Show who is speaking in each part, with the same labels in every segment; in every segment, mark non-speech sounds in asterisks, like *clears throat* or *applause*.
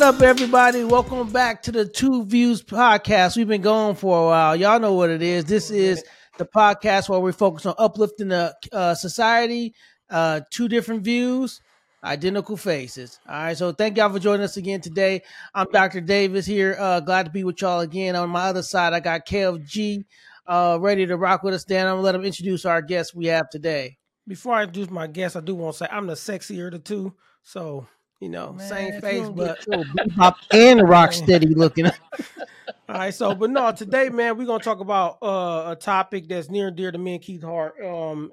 Speaker 1: What up, everybody? Welcome back to the TuVues podcast. We've been going for a while. Y'all know what it is. This is the podcast where we focus on uplifting the uh, society. Uh, two different views, identical faces. All right. So thank y'all for joining us again today. I'm Dr. Davis here. Uh, glad to be with y'all again. On my other side, I got Kev G, uh, ready to rock with us. Dan, I'm gonna let him introduce our guest we have today.
Speaker 2: Before I introduce my guest, I do want to say I'm the sexier of the two. So you know, Man, same face, but *laughs*
Speaker 1: and rock steady looking. *laughs*
Speaker 2: All right, so but no, today, man, we're gonna talk about uh, a topic that's near and dear to me and Keith Hart. Um,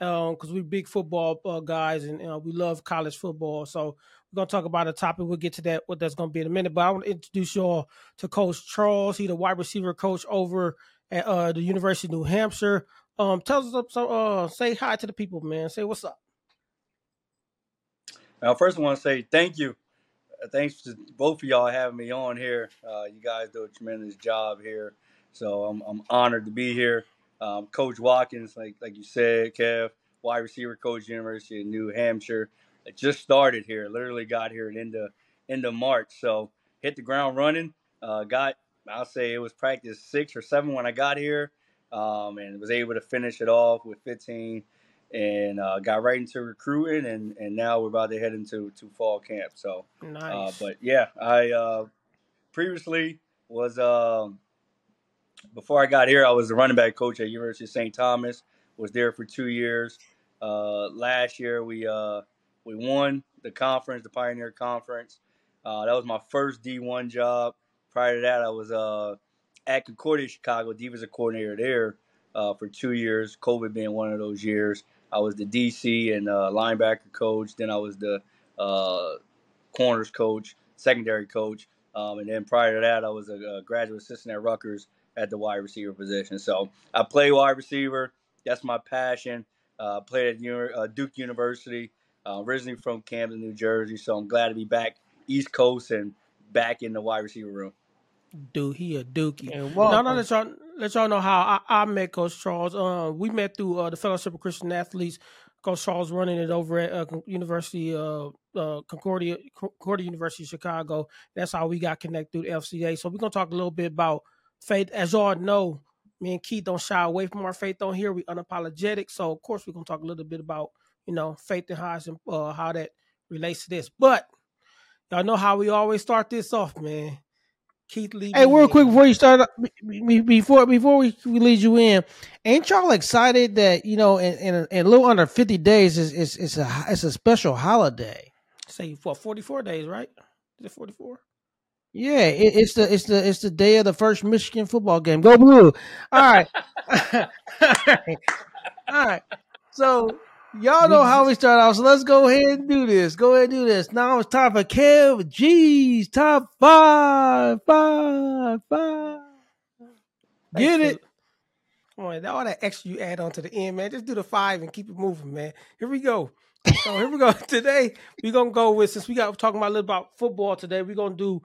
Speaker 2: um, because we're big football uh, guys and uh, we love college football. So we're gonna talk about a topic. We'll get to that what that's gonna be in a minute. But I want to introduce y'all to Coach Charles. He's the wide receiver coach over at uh, the University of New Hampshire. Um, tell us up so uh, say hi to the people, man. Say what's up.
Speaker 3: Now, first, I want to say thank you. Uh, thanks to both of y'all having me on here. Uh, you guys do a tremendous job here, so I'm, I'm honored to be here. Um, coach Watkins, like like you said, Kev, wide receiver coach, University of New Hampshire. I just started here. Literally got here at end of end of March, so hit the ground running. Uh, got I'll say it was practice six or seven when I got here, um, and was able to finish it off with 15 and uh, got right into recruiting, and, and now we're about to head into to fall camp. So,
Speaker 2: uh, nice.
Speaker 3: Uh, but yeah, I uh, previously was um, before I got here, I was the running back coach at University of St. Thomas. Was there for two years. Uh, last year we uh, we won the conference, the Pioneer Conference. that was my first D1 job. Prior to that, I was at Concordia, Chicago, Divas a coordinator there. Uh, for two years, COVID being one of those years. I was the DC and uh, linebacker coach. Then I was the uh, corners coach, secondary coach, um, and then prior to that, I was a, a, graduate assistant at Rutgers at the wide receiver position. So I play wide receiver. That's my passion. Uh, played at uh, Duke University, uh, originally from Camden, New Jersey. So I'm glad to be back East Coast and back in the wide receiver room.
Speaker 2: Dude, he a dookie. No, no, let y'all let y'all know how I, I met Coach Charles. Uh, we met through uh, the Fellowship of Christian Athletes. Coach Charles running it over at uh, University uh, uh, Concordia Concordia University of Chicago. That's how we got connected through the FCA. So we're gonna talk a little bit about faith. As y'all know, me and Keith don't shy away from our faith on here. We unapologetic. So of course we're gonna talk a little bit about you know faith and how uh, how that relates to this. But y'all know how we always start this off, man. Keith Lee.
Speaker 1: Hey, real quick before you start, uh, before before we, we lead you in, ain't y'all excited that you know in, in, a, in a little under fifty days is is it's a it's a special holiday.
Speaker 2: Say what forty four days, right? Is it forty four?
Speaker 1: Yeah, it, it's the it's the it's the day of the first Michigan football game. Go blue! All right, all right, *laughs* all right. So Y'all know how we start off, so let's go ahead and do this. Go ahead and do this. Now it's time for Kev G's top five, five, five. Get it?
Speaker 2: Come on, all that extra you add on to the end, man. Just do the five and keep it moving, man. Here we go. So here we go. *laughs* Today we're gonna go with since we got talking about a little about football today. We're gonna do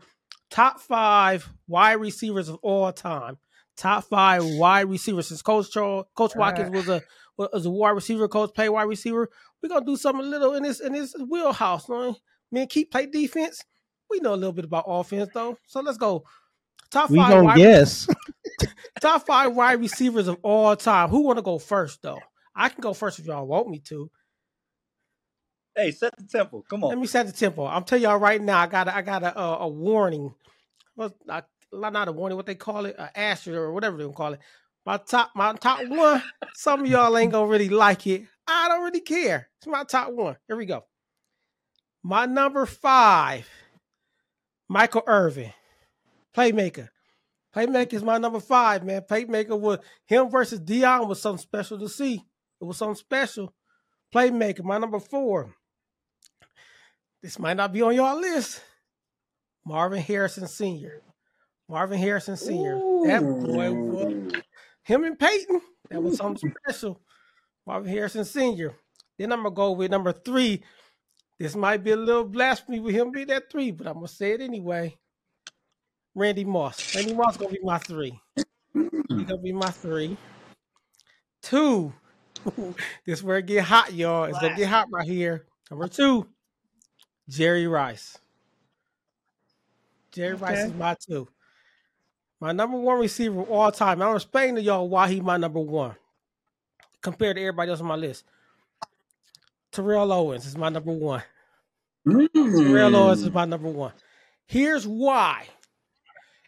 Speaker 2: top five wide receivers of all time. Top five wide receivers. Since Coach Charles, Coach Watkins was a as a wide receiver coach, play wide receiver. We're gonna do something a little in this in this wheelhouse. Man, me Keith play defense. We know a little bit about offense though. So let's go.
Speaker 1: Top we five. Wide, yes. *laughs*
Speaker 2: top five wide receivers of all time. Who want to go first though? I can go first if y'all want me to.
Speaker 3: Hey, set the tempo. Come on.
Speaker 2: Let me set the tempo. I'm telling y'all right now. I got a, I got a, a, a warning. Well, not, not a warning. What they call it, an asterisk or whatever they call it. My top, my top one. Some of y'all ain't gonna really like it. I don't really care. It's my top one. Here we go. My number five, Michael Irvin, playmaker. Playmaker is my number five, man. Playmaker was him versus Deion was something special to see. It was something special. Playmaker, my number four. This might not be on your list. Marvin Harrison Sr. Marvin Harrison Sr. Ooh. That boy was him and Peyton, that was something special. Marvin Harrison Sr. Then I'm gonna go with number three. This might be a little blasphemy with him being that three, but I'm gonna say it anyway. Randy Moss. Randy Moss gonna be my three. He's gonna be my three. Two. *laughs* this where it get hot, y'all. It's gonna get hot right here. Number two, Jerry Rice. Jerry Rice is my two. My number one receiver of all time. I'm explaining to y'all why he my number one compared to everybody else on my list. Terrell Owens is my number one. Terrell Owens is
Speaker 3: Mm.
Speaker 2: my number one. Here's why.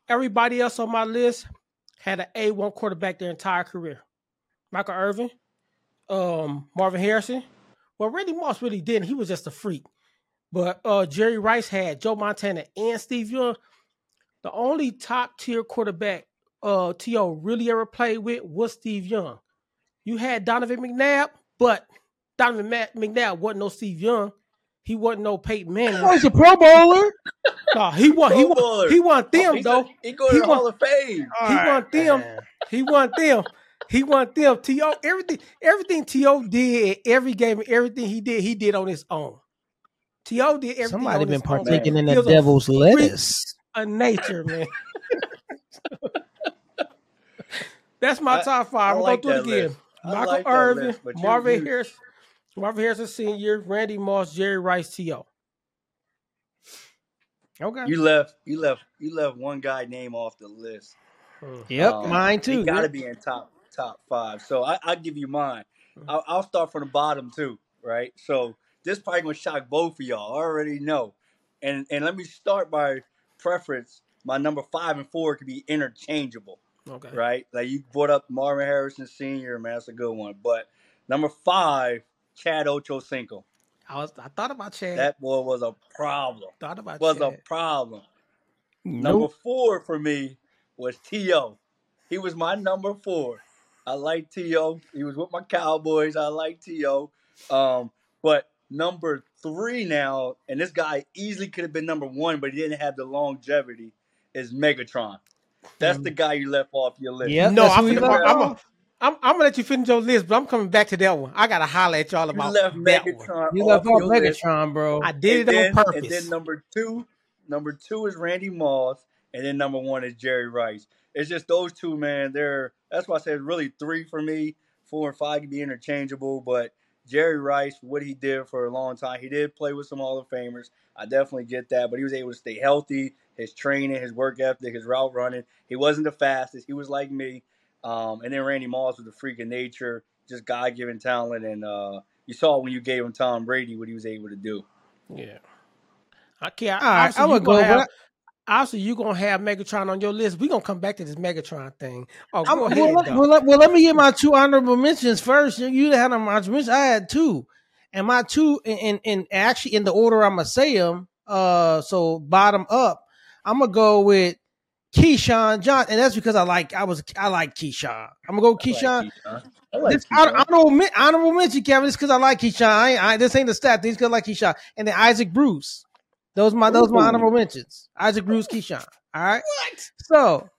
Speaker 2: Everybody else on my list had an A1 quarterback their entire career. Michael Irvin, um, Marvin Harrison. Well, Randy Moss really didn't. He was just a freak. But uh, Jerry Rice had Joe Montana and Steve Young. The only top tier quarterback uh, T.O. really ever played with was Steve Young. You had Donovan McNabb, but Donovan Ma- McNabb wasn't no Steve Young. He wasn't no Peyton Manning.
Speaker 1: Oh, he's a Pro Bowler.
Speaker 2: No, he won. He won.
Speaker 3: Bowler.
Speaker 2: He won them
Speaker 3: Oh, He's
Speaker 2: though.
Speaker 3: a- he go to
Speaker 2: He
Speaker 3: the
Speaker 2: won-
Speaker 3: Hall of Fame.
Speaker 1: All
Speaker 2: He won them.
Speaker 1: man.
Speaker 2: He won them. He won them. To everything. Everything To did every game, everything he did, he did on his own. To did everything.
Speaker 1: Somebody
Speaker 2: on
Speaker 1: been
Speaker 2: his own.
Speaker 1: partaking in
Speaker 2: He
Speaker 1: the
Speaker 2: was a
Speaker 1: devil's
Speaker 2: freak
Speaker 1: lettuce.
Speaker 2: Of nature, man. That's my
Speaker 3: I-
Speaker 2: top five.
Speaker 3: I
Speaker 2: I'm
Speaker 3: like
Speaker 2: gonna
Speaker 3: that
Speaker 2: do it again.
Speaker 3: list.
Speaker 2: Michael
Speaker 3: like
Speaker 2: Irvin,
Speaker 3: list, but
Speaker 2: Marvin
Speaker 3: you-
Speaker 2: Harris, Marvin Harrison Senior, Randy Moss, Jerry Rice, T.O.
Speaker 1: Okay.
Speaker 3: You left. You left. You left one guy name off the list.
Speaker 1: Yep,
Speaker 3: Um,
Speaker 1: mine too.
Speaker 3: He got to
Speaker 1: Yep.
Speaker 3: be in top top five. So I, I'll give you mine.
Speaker 2: Mhm.
Speaker 3: I'll, I'll start from the bottom too. Right. So this probably gonna shock both of y'all. I already know. And and let me start by preference. My number five and four could be interchangeable.
Speaker 2: Okay.
Speaker 3: Right. Like you brought up Marvin Harrison Senior. Man, that's a good one. But number five, Chad Ochocinco.
Speaker 2: I was. I thought about Chad.
Speaker 3: That boy was a problem.
Speaker 2: thought about
Speaker 3: Was
Speaker 2: Chad.
Speaker 3: a problem. Number four for me was T.O. He was my number four. I like T.O. He was with my Cowboys. I like T.O. Um, but number three now, and this guy easily could have been number one, but he didn't have the longevity, is Megatron. That's the mm. guy you left off your list.
Speaker 1: Yep,
Speaker 2: no, I'm,
Speaker 1: who he
Speaker 2: finna-
Speaker 1: left
Speaker 2: I'm,
Speaker 1: off.
Speaker 2: I'm, I'm gonna let you finish your list, but I'm coming back to that one. I gotta holler at y'all about
Speaker 3: You
Speaker 2: about
Speaker 3: left
Speaker 2: that one.
Speaker 3: Megatron
Speaker 1: You left off
Speaker 3: your list.
Speaker 1: Megatron, bro.
Speaker 2: I did
Speaker 3: and
Speaker 2: it
Speaker 3: then,
Speaker 2: on purpose.
Speaker 3: And then number two, number two is Randy Moss, and then number one is Jerry Rice. It's just those two, man. They're that's why I said really three for me. Four and five can be interchangeable, but Jerry Rice, what he did for a long time, he did play with some Hall of Famers. I definitely get that, but he was able to stay healthy. His training, his work ethic, his route running. He wasn't the fastest. He was like me. Um, and then Randy Moss was a freak of nature, just God given talent, and uh, you saw when you gave him Tom Brady what he was able to do.
Speaker 2: yeah. I can't.
Speaker 1: All right, I'm
Speaker 2: you
Speaker 1: gonna
Speaker 2: gonna
Speaker 1: go.
Speaker 2: have,
Speaker 1: But
Speaker 2: obviously you gonna have Megatron on your list. We're gonna come back to this Megatron thing. Oh,
Speaker 1: I'm,
Speaker 2: go
Speaker 1: well,
Speaker 2: ahead.
Speaker 1: let, well, let, well, let me get my two honorable mentions first. You- You had them honorable mentions. I had two, and my two, in, in, in actually in the order I'm gonna say them. Uh, so bottom up, I'm gonna go with Keyshawn John, and that's because I like I was I like Keyshawn. I'm gonna go
Speaker 3: I like
Speaker 1: Keyshawn.
Speaker 3: Keyshawn. I like
Speaker 1: This hon-
Speaker 3: Keyshawn.
Speaker 1: honorable, men- honorable mention, Kevin. This because I like Keyshawn. I, ain't- I, this ain't the stat. These because I like Keyshawn. And then Isaac Bruce. Those my those my honorable mentions. Isaac Bruce, Keyshawn. All right. What? So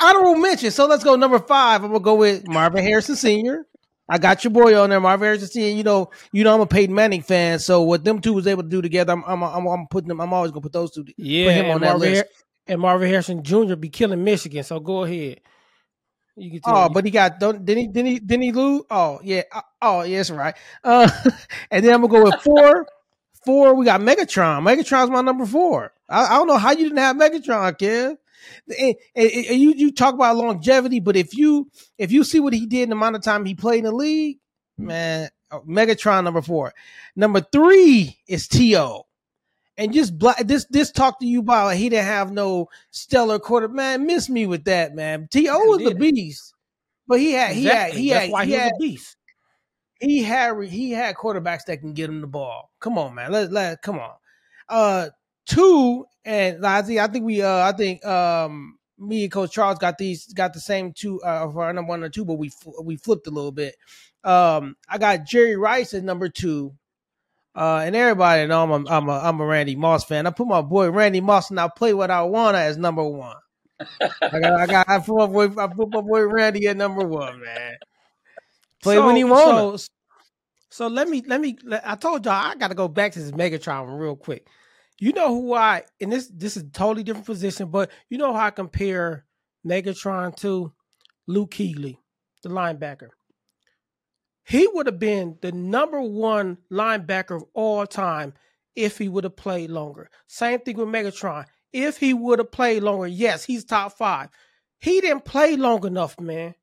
Speaker 1: honorable mention. So let's go number five. I'm gonna go with Marvin Harrison Sr. I got your boy on there, Marvin Harrison Sr. You know, you know, I'm a Peyton Manning fan. So what them two was able to do together, I'm I'm I'm, I'm putting them. I'm always gonna put those two.
Speaker 2: yeah,
Speaker 1: put him
Speaker 2: and
Speaker 1: on that
Speaker 2: Marvin
Speaker 1: list.
Speaker 2: And Marvin Harrison Jr. be killing Michigan. So go ahead. You can tell.
Speaker 1: Oh, but he got don't didn't he didn't he didn't he lose? Oh yeah. Uh, Oh yes, right. Uh, *laughs* and then I'm gonna go with four. Four, we got Megatron. Megatron's my number four. I, I don't know how you didn't have Megatron, kid. And, and- and you you talk about longevity, but if you if you see what he did in the amount of time he played in the league, man, Megatron number four. Number three is To. And just black this this talk to you about he didn't have no stellar quarter. Man, miss me with that, man. To was the beast, but he had he had he
Speaker 2: That's
Speaker 1: had
Speaker 2: why
Speaker 1: he
Speaker 2: he was
Speaker 1: had,
Speaker 2: a beast.
Speaker 1: he had he had quarterbacks that can get him the ball. Come on, man. Let let come on. Uh, two and I think I think we uh I think um me and Coach Charles got these got the same two uh for our number one or two, but we we flipped a little bit. Um, I got Jerry Rice at number two. Uh, and everybody know I'm a, I'm a I'm a Randy Moss fan. I put my boy Randy Moss and I play what I wanna as number one. I got I got I put my boy I put my boy Randy at number one, man. Play when he wanna.
Speaker 2: So, so let me let me. let- I told y'all I got to go back to this Megatron real quick. You know who I and this this is totally different position, but you know how I compare Megatron to Luke Kuechly, the linebacker. He would have been the number one linebacker of all time if he would have played longer. Same thing with Megatron. if he would have played longer, yes, he's top five. He didn't play long enough, man.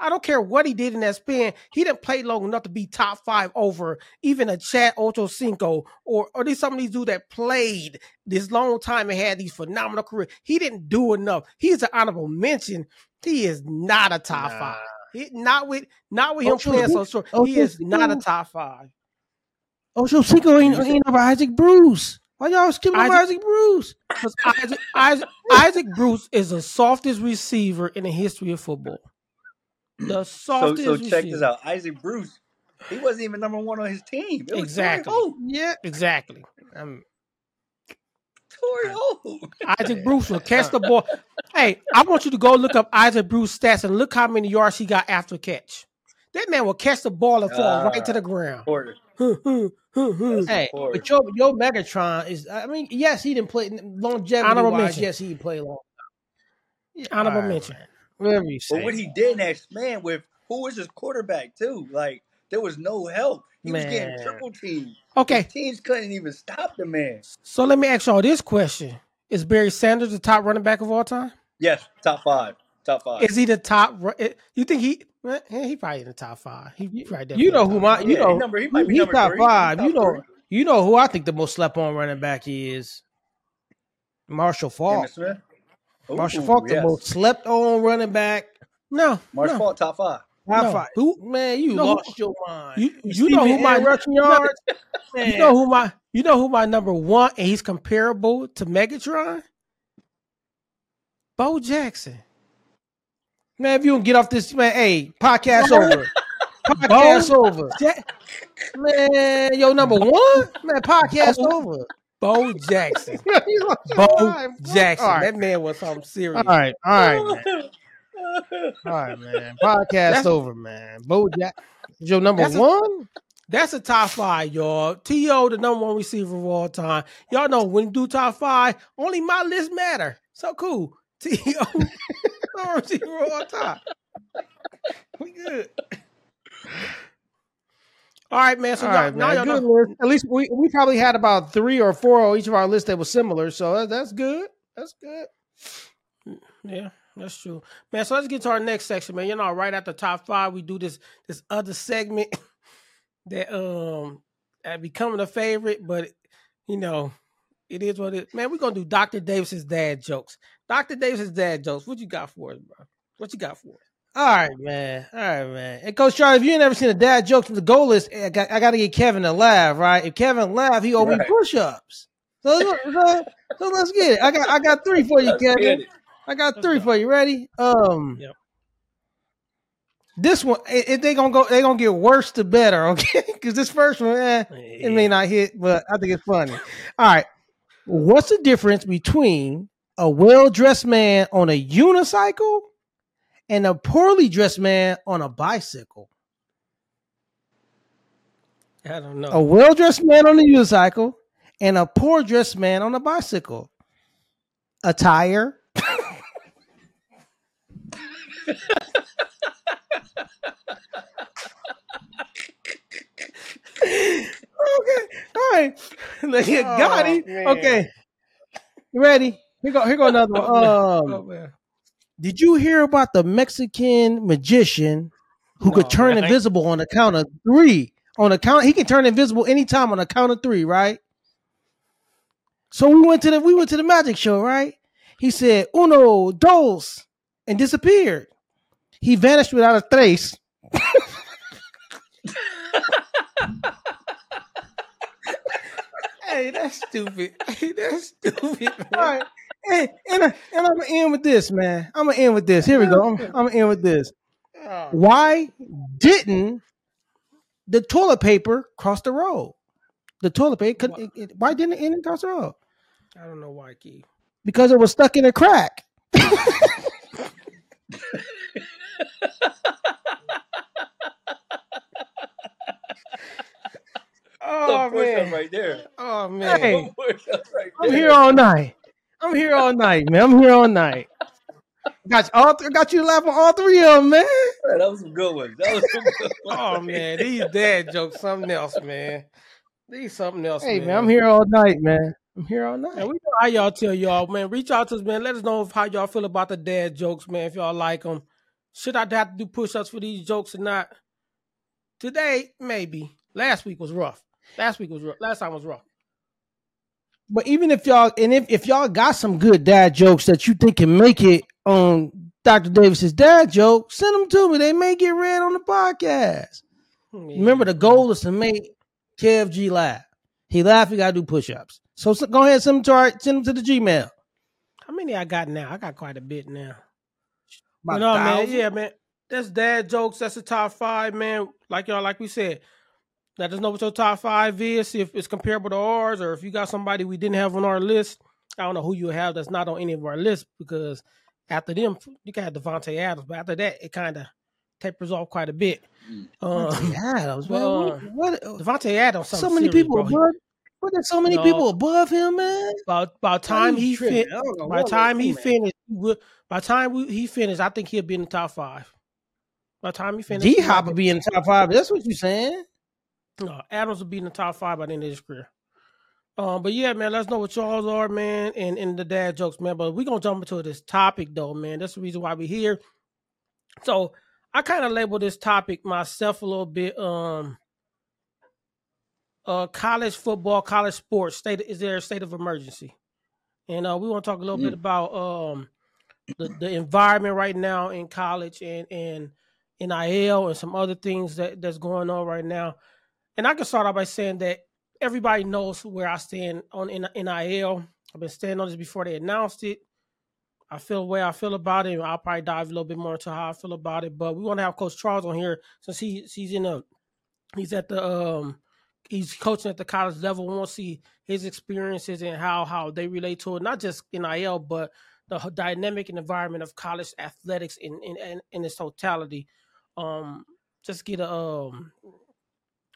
Speaker 2: I don't care what he did in that span. He didn't play long enough to be top five over even a Chad Ochocinco or or these some of these dudes that played this long time and had these phenomenal career. He didn't do enough. He's an honorable mention. He is not a top
Speaker 1: Nah.
Speaker 2: five. He, not with not with him
Speaker 1: Ocho-
Speaker 2: playing so short.
Speaker 1: Ocho
Speaker 2: he is not a top five.
Speaker 1: Ocho Cinco ain't, ain't over Isaac Bruce. Why y'all skipping
Speaker 2: Isaac-
Speaker 1: Isaac Bruce? *laughs*
Speaker 2: Because Isaac, Isaac, Isaac Bruce is the softest receiver in the history of football. The *clears throat*
Speaker 3: So
Speaker 2: softest
Speaker 3: so check this out. Isaac Bruce, he wasn't even number one on his team. It
Speaker 2: Exactly.
Speaker 3: Torry Holt.
Speaker 1: Yeah.
Speaker 2: Exactly. Um,
Speaker 3: Torry Holt.
Speaker 2: Isaac Bruce will catch the *laughs* ball. Hey, I want you to go look up Isaac Bruce stats and look how many yards he got after catch. That man will catch the ball and fall right to the ground.
Speaker 3: Porter. *laughs*
Speaker 1: Hey, but your your Megatron is. I mean, yes, he didn't play longevity
Speaker 2: Honorable
Speaker 1: wise.
Speaker 2: mention.
Speaker 1: Yes, he didn't long. Yeah,
Speaker 2: Honorable
Speaker 1: all right,
Speaker 2: mention.
Speaker 1: man. Whatever you say.
Speaker 3: But what he did next, man, with who was his quarterback too? Like there was no help. He was getting
Speaker 1: Man.
Speaker 3: triple teamed.
Speaker 2: Okay,
Speaker 3: Teams couldn't even stop the man.
Speaker 2: so let me ask y'all this question: Is Barry Sanders the top running back of all time?
Speaker 3: Yes, top five. Top five.
Speaker 2: Is he the top? You think he? He probably in the top five. He probably
Speaker 1: you know who my you
Speaker 3: Yeah,
Speaker 1: know
Speaker 3: he number- he might be
Speaker 1: he
Speaker 3: number
Speaker 1: top
Speaker 3: three.
Speaker 1: Five.
Speaker 3: top
Speaker 1: You know
Speaker 3: three.
Speaker 1: you know who I think the most slept on running back is Marshall Faulk.
Speaker 3: Emmitt Smith.
Speaker 1: Marshall
Speaker 3: Ooh,
Speaker 1: Faulk, the
Speaker 3: yes.
Speaker 1: most slept on running back.
Speaker 2: No,
Speaker 3: Marshall
Speaker 2: no.
Speaker 3: Faulk, top five.
Speaker 1: Top
Speaker 2: No.
Speaker 1: five.
Speaker 2: Who-
Speaker 1: man, you
Speaker 2: No, who-
Speaker 1: lost your mind.
Speaker 2: You you know who my
Speaker 1: rushing yards.
Speaker 2: You *laughs* know who my you know who my number one and he's comparable to Megatron? Bo Jackson.
Speaker 1: man, if you don't get off this, man, hey, podcast over. *laughs* Podcast over.
Speaker 2: Ja-
Speaker 1: Man, yo, number one, man, podcast over.
Speaker 2: Bo Jackson. *laughs*
Speaker 1: You lost your
Speaker 2: Bo
Speaker 1: mind.
Speaker 2: Jackson.
Speaker 1: All right,
Speaker 2: That man was something serious.
Speaker 1: all right, all right, man. *laughs* All right, man. Podcast
Speaker 2: That's-
Speaker 1: over, man. Bo Jackson. is your number
Speaker 2: That's a-
Speaker 1: one.
Speaker 2: That's a top five, y'all. T.O., the number one receiver of all time. Y'all know when you do top five, only my list matter. So cool. *laughs* T.O., number receiver of all time. We good. All right, man. So
Speaker 1: All right,
Speaker 2: now
Speaker 1: man. Good. At least we, we probably had about three or four on each of our lists that were similar. So that's good. That's good.
Speaker 2: Yeah, that's true, man. So let's get to our next section, man. You know, right after top five, we do this this other segment *coughs* that um at becoming a favorite, but you know, it is what it. Man, we're gonna do Doctor Davis's dad jokes. Doctor Davis's dad jokes. What you got for us, bro? What you got for us?
Speaker 1: All right, man. All right, man. And Coach Charlie, if you ain't never seen a dad joke, from the goal is I got, I got to get Kevin to laugh, right? If Kevin laugh, he owe me
Speaker 3: Right.
Speaker 1: push-ups. So, *laughs* so, so let's get it. I got I got three for you,
Speaker 3: Let's
Speaker 1: Kevin. I got
Speaker 2: Let's
Speaker 1: three
Speaker 2: go.
Speaker 1: for you. Ready? Um,
Speaker 2: Yep.
Speaker 1: this one, it, it- they gonna go, they gonna get worse to better, *laughs* okay? Because this first one, eh, it may not hit, but I think it's funny. All right, what's the difference between a well-dressed man on a unicycle and a poorly dressed man on a bicycle?
Speaker 2: I don't know.
Speaker 1: A well-dressed man on a unicycle and a poor dressed man on a bicycle. Attire. *laughs* okay, all right. *laughs* Got
Speaker 2: Oh,
Speaker 1: him.
Speaker 2: man.
Speaker 1: Okay, you ready? Here go. Here go another one. *laughs* Um,
Speaker 2: Oh, man.
Speaker 1: Did you hear about the Mexican magician who could turn invisible on the count of three? On the count, he can turn invisible anytime on the count of three, right? So we went to the we went to the magic show, right? He said uno, dos, and disappeared. He vanished without a trace.
Speaker 2: Hey, that's stupid. *laughs* Hey, that's stupid. Man.
Speaker 1: All right, and and, I, and I'm gonna end with this, man. I'm gonna end with this. Here we go. I'm, I'm gonna end with this.
Speaker 2: Oh,
Speaker 1: Why didn't the toilet paper cross the road? The toilet paper. It, it- why didn't it, it cross the road?
Speaker 2: I don't know why, Keith.
Speaker 1: Because it was stuck in a crack. *laughs*
Speaker 2: Oh
Speaker 3: push up
Speaker 2: man.
Speaker 3: right there.
Speaker 2: Oh man.
Speaker 1: Hey.
Speaker 3: Push up right
Speaker 1: I'm here all night. I'm here all night, man. I'm here all night. Got you all. Th- got you laughing all three of them, man.
Speaker 3: Man, that was some good ones. That was some good *laughs* ones.
Speaker 2: Oh man, these dad jokes something else, man. These something else.
Speaker 1: Hey, man, I'm here all night, man. I'm here all night.
Speaker 2: And we know how y'all tell y'all, man. Reach out to us, man. Let us know how y'all feel about the dad jokes, man. If y'all like them, should I have to do push-ups for these jokes or not? Today, maybe. Last week was rough. Last week was rough. Last time was rough.
Speaker 1: But even if y'all and if, if y'all got some good dad jokes that you think can make it on Dr. Davis's dad joke, send them to me. They may get read on the podcast. Yeah. Remember, the goal is to make KFG laugh. He laugh, he gotta do push-ups. So, so go ahead, send them to our, send them to the Gmail.
Speaker 2: How many I got now? I got quite a bit now. About you know, man, yeah, man. That's dad jokes. That's the top five, man. Like y'all, like we said, let us know what your top five is. See if it's comparable to ours, or if you got somebody we didn't have on our list. I don't know who you have that's not on any of our lists because after them, you got Davante Adams, but after that, it kind of tapers off quite a bit.
Speaker 1: Mm. Um, Adams, man.
Speaker 2: Uh, what, Davante Adams,
Speaker 1: so many
Speaker 2: serious,
Speaker 1: people above. What? There's so many no, people above him, man.
Speaker 2: By by time he finished, by time he finished, by time he finished, I think he'll be in the top five. By the time he finished,
Speaker 1: D Hop will be in the top five. That's what you're saying.
Speaker 2: No, Adams will be in the top five by the end of his career. Um, but yeah, man, let's know what y'all's are, man, and, and the dad jokes, man. But we're gonna jump into this topic though, man. That's the reason why we're here. So I kind of labeled this topic myself a little bit. Um uh college football, college sports, state is there a state of emergency? And uh we want to talk a little mm. bit about um the, the environment right now in college and and NIL and some other things that, that's going on right now. And I can start off by saying that everybody knows where I stand on NIL. I've been standing on this before they announced it. I feel the way I feel about it. I'll probably dive a little bit more into how I feel about it. But we want to have Coach Charles on here since he he's in a he's at the um he's coaching at the college level. We want to see his experiences and how how they relate to it, not just NIL, but the dynamic and environment of college athletics in in, in, in its totality. Um, just get a um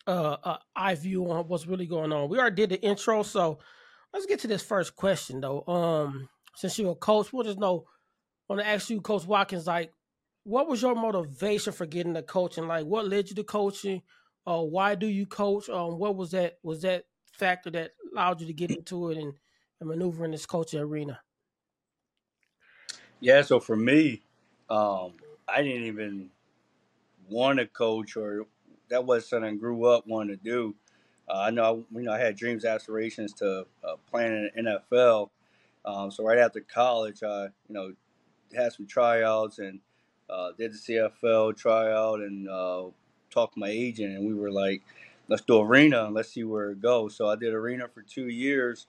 Speaker 2: uh, uh eye view on what's really going on. We already did the intro, so let's get to this first question though. Um, since you're a coach, we'll just know. Want to ask you, Coach Watkins, like, what was your motivation for getting the coaching? Like, what led you to coaching? Uh, why do you coach? Um, what was that? Was that factor that allowed you to get into it and, and maneuver in this coaching arena?
Speaker 3: Yeah, so for me, um, I didn't even want to coach or that was something I grew up wanting to do. Uh, I know, you know, I had dreams, aspirations to uh, play in the NFL. Um, so right after college, I, you know, had some tryouts and uh, did the CFL tryout and uh, talked to my agent, and we were like, let's do arena and let's see where it goes. So I did arena for two years,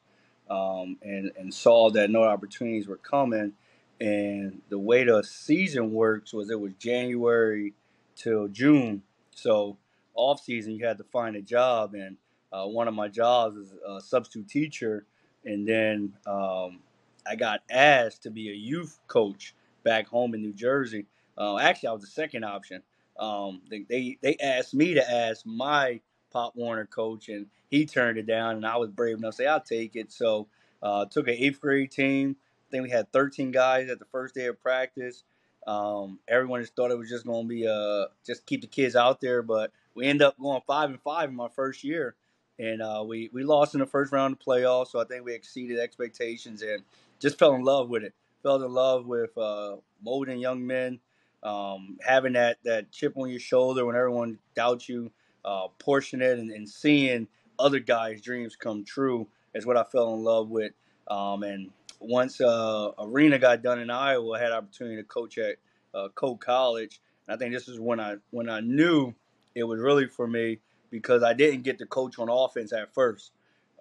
Speaker 3: um, and and saw that no opportunities were coming. And the way the season works was it was January till June. So off season, you had to find a job, and uh, one of my jobs is a substitute teacher, and then um, I got asked to be a youth coach back home in New Jersey. Uh, actually, I was the second option. Um, they, they they asked me to ask my Pop Warner coach, and he turned it down, and I was brave enough to say I'll take it. So uh, took an eighth grade team. I think we had 13 guys at the first day of practice. Um, everyone just thought it was just going to be uh, just keep the kids out there, but we end up going five and five in my first year, and uh, we we lost in the first round of playoffs. So I think we exceeded expectations and just fell in love with it. Fell in love with uh, molding young men, um, having that that chip on your shoulder when everyone doubts you, uh, portion it and, and seeing other guys' dreams come true is what I fell in love with. Um, and once uh, Arena got done in Iowa, I had opportunity to coach at uh, Coe College. And I think this is when I when I knew it was really for me because I didn't get to coach on offense at first.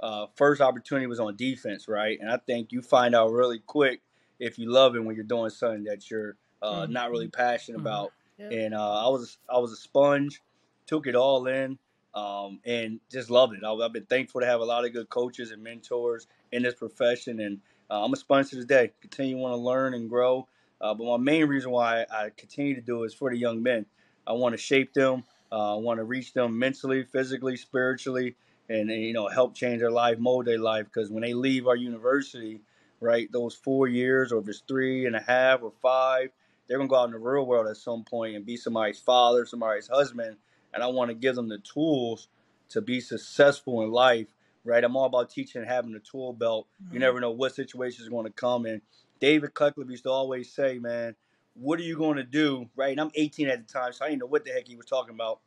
Speaker 3: Uh, first opportunity was on defense, right? And I think you find out really quick if you love it when you're doing something that you're uh, mm-hmm. not really passionate mm-hmm. about. Yeah. And uh, I was I was a sponge, took it all in, um, and just loved it. I, have been thankful to have a lot of good coaches and mentors in this profession, and uh, I'm a sponge to this day. Continue want to learn and grow. Uh, but my main reason why I continue to do it is for the young men. I want to shape them. Uh, I want to reach them mentally, physically, spiritually, and, and, you know help change their life, mold their life. Because when they leave our university, right, those four years, or if it's three and a half or five, they're gonna go out in the real world at some point and be somebody's father, somebody's husband. And I want to give them the tools to be successful in life right? I'm all about teaching having a tool belt. You never know what situation is going to come. And David Cutcliffe used to always say, man, what are you going to do, right? And I'm 18 at the time, so I didn't know what the heck he was talking about.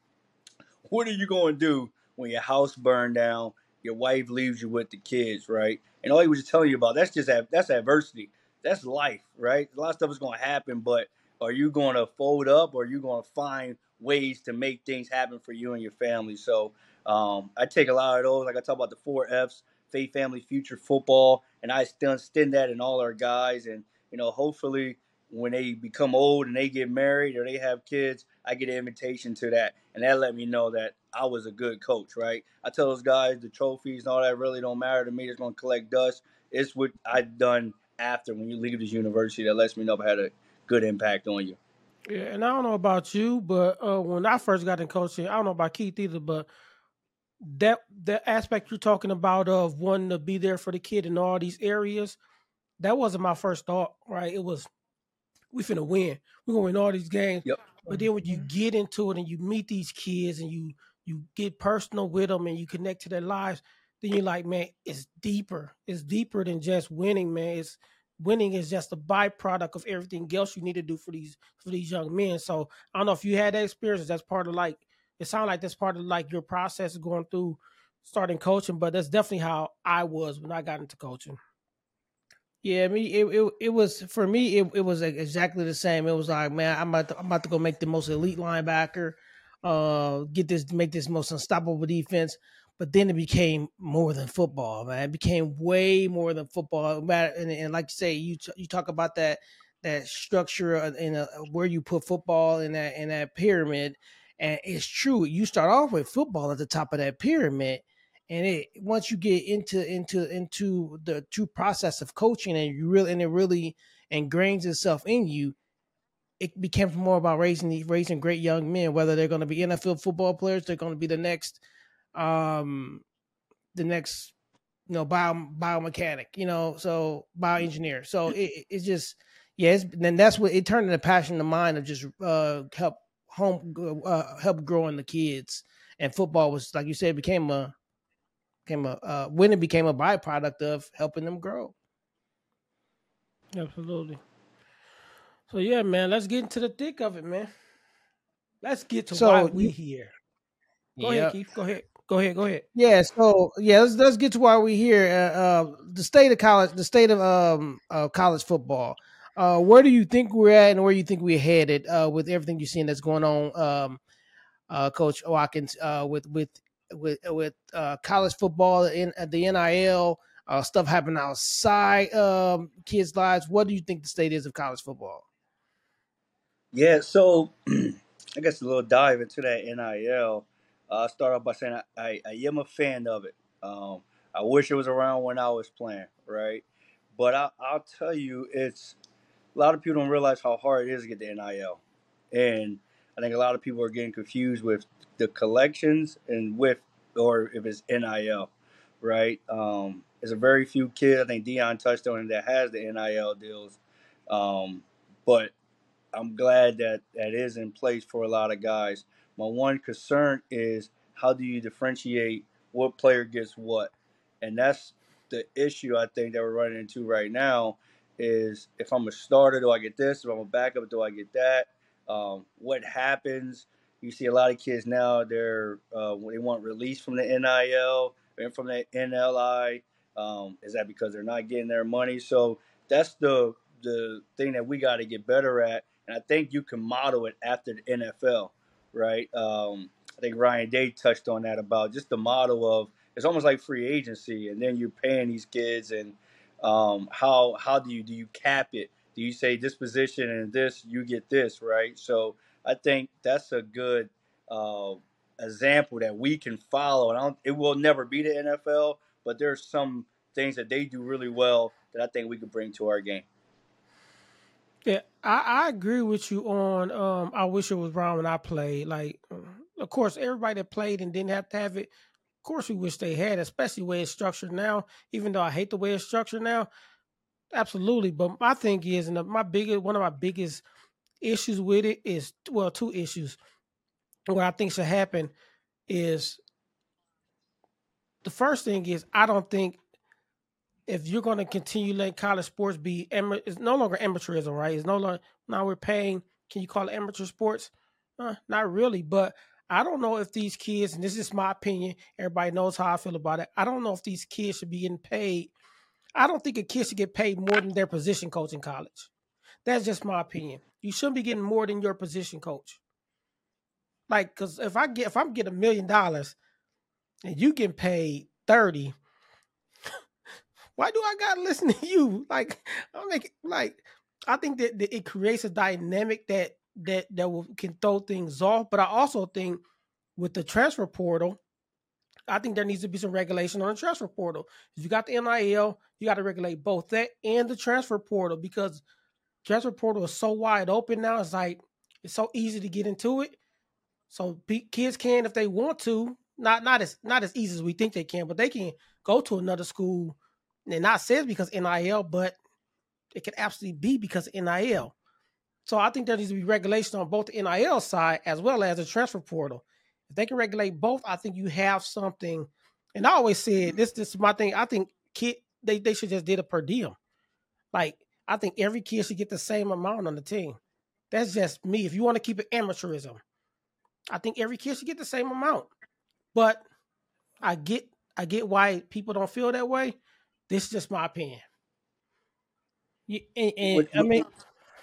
Speaker 3: What are you going to do when your house burned down, your wife leaves you with the kids, right? And all he was just telling you about that's just that's adversity. That's life, right? A lot of stuff is going to happen, but are you going to fold up or are you going to find ways to make things happen for you and your family? So um, I take a lot of those. Like I talk about the four F's: faith, family, future, football, and I still extend that in all our guys. And you know, hopefully, when they become old and they get married or they have kids, I get an invitation to that, and that let me know that I was a good coach. Right? I tell those guys the trophies and all that really don't matter to me. It's going to collect dust. It's what I've done after when you leave this university that lets me know I had a good impact on you.
Speaker 2: Yeah, and I don't know about you, but uh, when I first got in coaching, I don't know about Keith either, but that the aspect you're talking about of wanting to be there for the kid in all these areas, that wasn't my first thought, right? It was we finna win. We're gonna win all these games.
Speaker 3: Yep.
Speaker 2: But then when you mm-hmm. get into it and you meet these kids and you you get personal with them and you connect to their lives, then you're like, man, it's deeper. It's deeper than just winning, man. It's winning is just a byproduct of everything else you need to do for these for these young men. So I don't know if you had that experience. That's part of like it sounds like that's part of like your process going through starting coaching, but that's definitely how I was when I got into coaching.
Speaker 1: Yeah, me it, it, it was for me it, it was exactly the same. It was like, man, I'm about to, I'm about to go make the most elite linebacker, uh, get this make this most unstoppable defense. But then it became more than football, man. It became way more than football. And, and like you say, you you talk about that that structure in a, where you put football in that in that pyramid, and it's true. You start off with football at the top of that pyramid, and it once you get into into into the true process of coaching, and you really and it really ingrains itself in you, it becomes more about raising raising great young men. Whether they're going to be NFL football players, they're going to be the next, um, the next, you know, bio biomechanic, you know, so bioengineer. So it, it's just yeah, then that's what it turned into passion of mine of just uh help home uh, help growing the kids. And football was like you said became a became a uh, winning became a byproduct of helping them grow.
Speaker 2: Absolutely. So yeah, man, let's get into the thick of it, man. Let's get to
Speaker 1: so,
Speaker 2: why we here. Go yep. ahead, Keith. Go ahead. Go ahead. Go ahead.
Speaker 1: Yeah. So yeah, let's let's get to why we here. Uh, uh, the state of college, the state of um uh, college football. Uh, where do you think we're at, and where do you think we're headed uh, with everything you're seeing that's going on, um, uh, Coach Watkins, uh, with with with with uh, college football in the NIL uh, stuff happening outside um, kids' lives? What do you think the state is of college football?
Speaker 3: Yeah, so *clears throat* I guess a little dive into that NIL. I'll start off by saying I, I, I am a fan of it. Um, I wish it was around when I was playing, right? But I, I'll tell you, it's a lot of people don't realize how hard it is to get the NIL, and I think a lot of people are getting confused with the collectives and with or if it's NIL, right? Um, there's a very few kids. I think Deion touched on it that has the NIL deals, um, but I'm glad that that is in place for a lot of guys. My one concern is how do you differentiate what player gets what, and that's the issue I think that we're running into right now is if I'm a starter, do I get this? If I'm a backup, do I get that? Um, what happens? You see a lot of kids now. They're uh, they want release from the NIL and from the NLI. Um, is that because they're not getting their money? So that's the the thing that we got to get better at. And I think you can model it after the NFL, right? Um, I think Ryan Day touched on that about just the model of it's almost like free agency, and then you're paying these kids and um, how how do you do you cap it? You say this position and this you get this right? So I think that's a good uh, example that we can follow. And I don't, it will never be the NFL, but there's some things that they do really well that I think we could bring to our game.
Speaker 2: Yeah, I, I agree with you on. Um, I wish it was Brown when I played. Like, of course, everybody that played and didn't have to have it Of course, we wish they had, especially the way it's structured now. Even though I hate the way it's structured now, absolutely. But my thing is, and my biggest one of my biggest issues with it is well, two issues. What I think should happen is the first thing is I don't think if you're going to continue letting college sports be it's no longer amateurism, right? It's no longer now we're paying. Can you call it amateur sports? Uh, not really, but I don't know if these kids, and this is my opinion. Everybody knows how I feel about it. I don't know if these kids should be getting paid. I don't think a kid should get paid more than their position coach in college. That's just my opinion. You shouldn't be getting more than your position coach. Like, cause if I get if I'm getting a million dollars and you get paid 30, *laughs* why do I gotta listen to you? *laughs* Like, I make like I think that, that it creates a dynamic that that that will can throw things off. But I also think with the transfer portal, I think there needs to be some regulation on the transfer portal. If you got the NIL, you got to regulate both that and the transfer portal because transfer portal is so wide open now. It's like it's so easy to get into it. So kids can, if they want to, not not as not as easy as we think they can, but they can go to another school and not says because NIL, but it can absolutely be because NIL. So I think there needs to be regulation on both the NIL side as well as the transfer portal. If they can regulate both, I think you have something. And I always said this. This is my thing. I think kid they they should just did a per diem. Like I think every kid should get the same amount on the team. That's just me. If you want to keep it amateurism, I think every kid should get the same amount. But I get I get why people don't feel that way. This is just my opinion.
Speaker 1: Yeah, and, and I mean,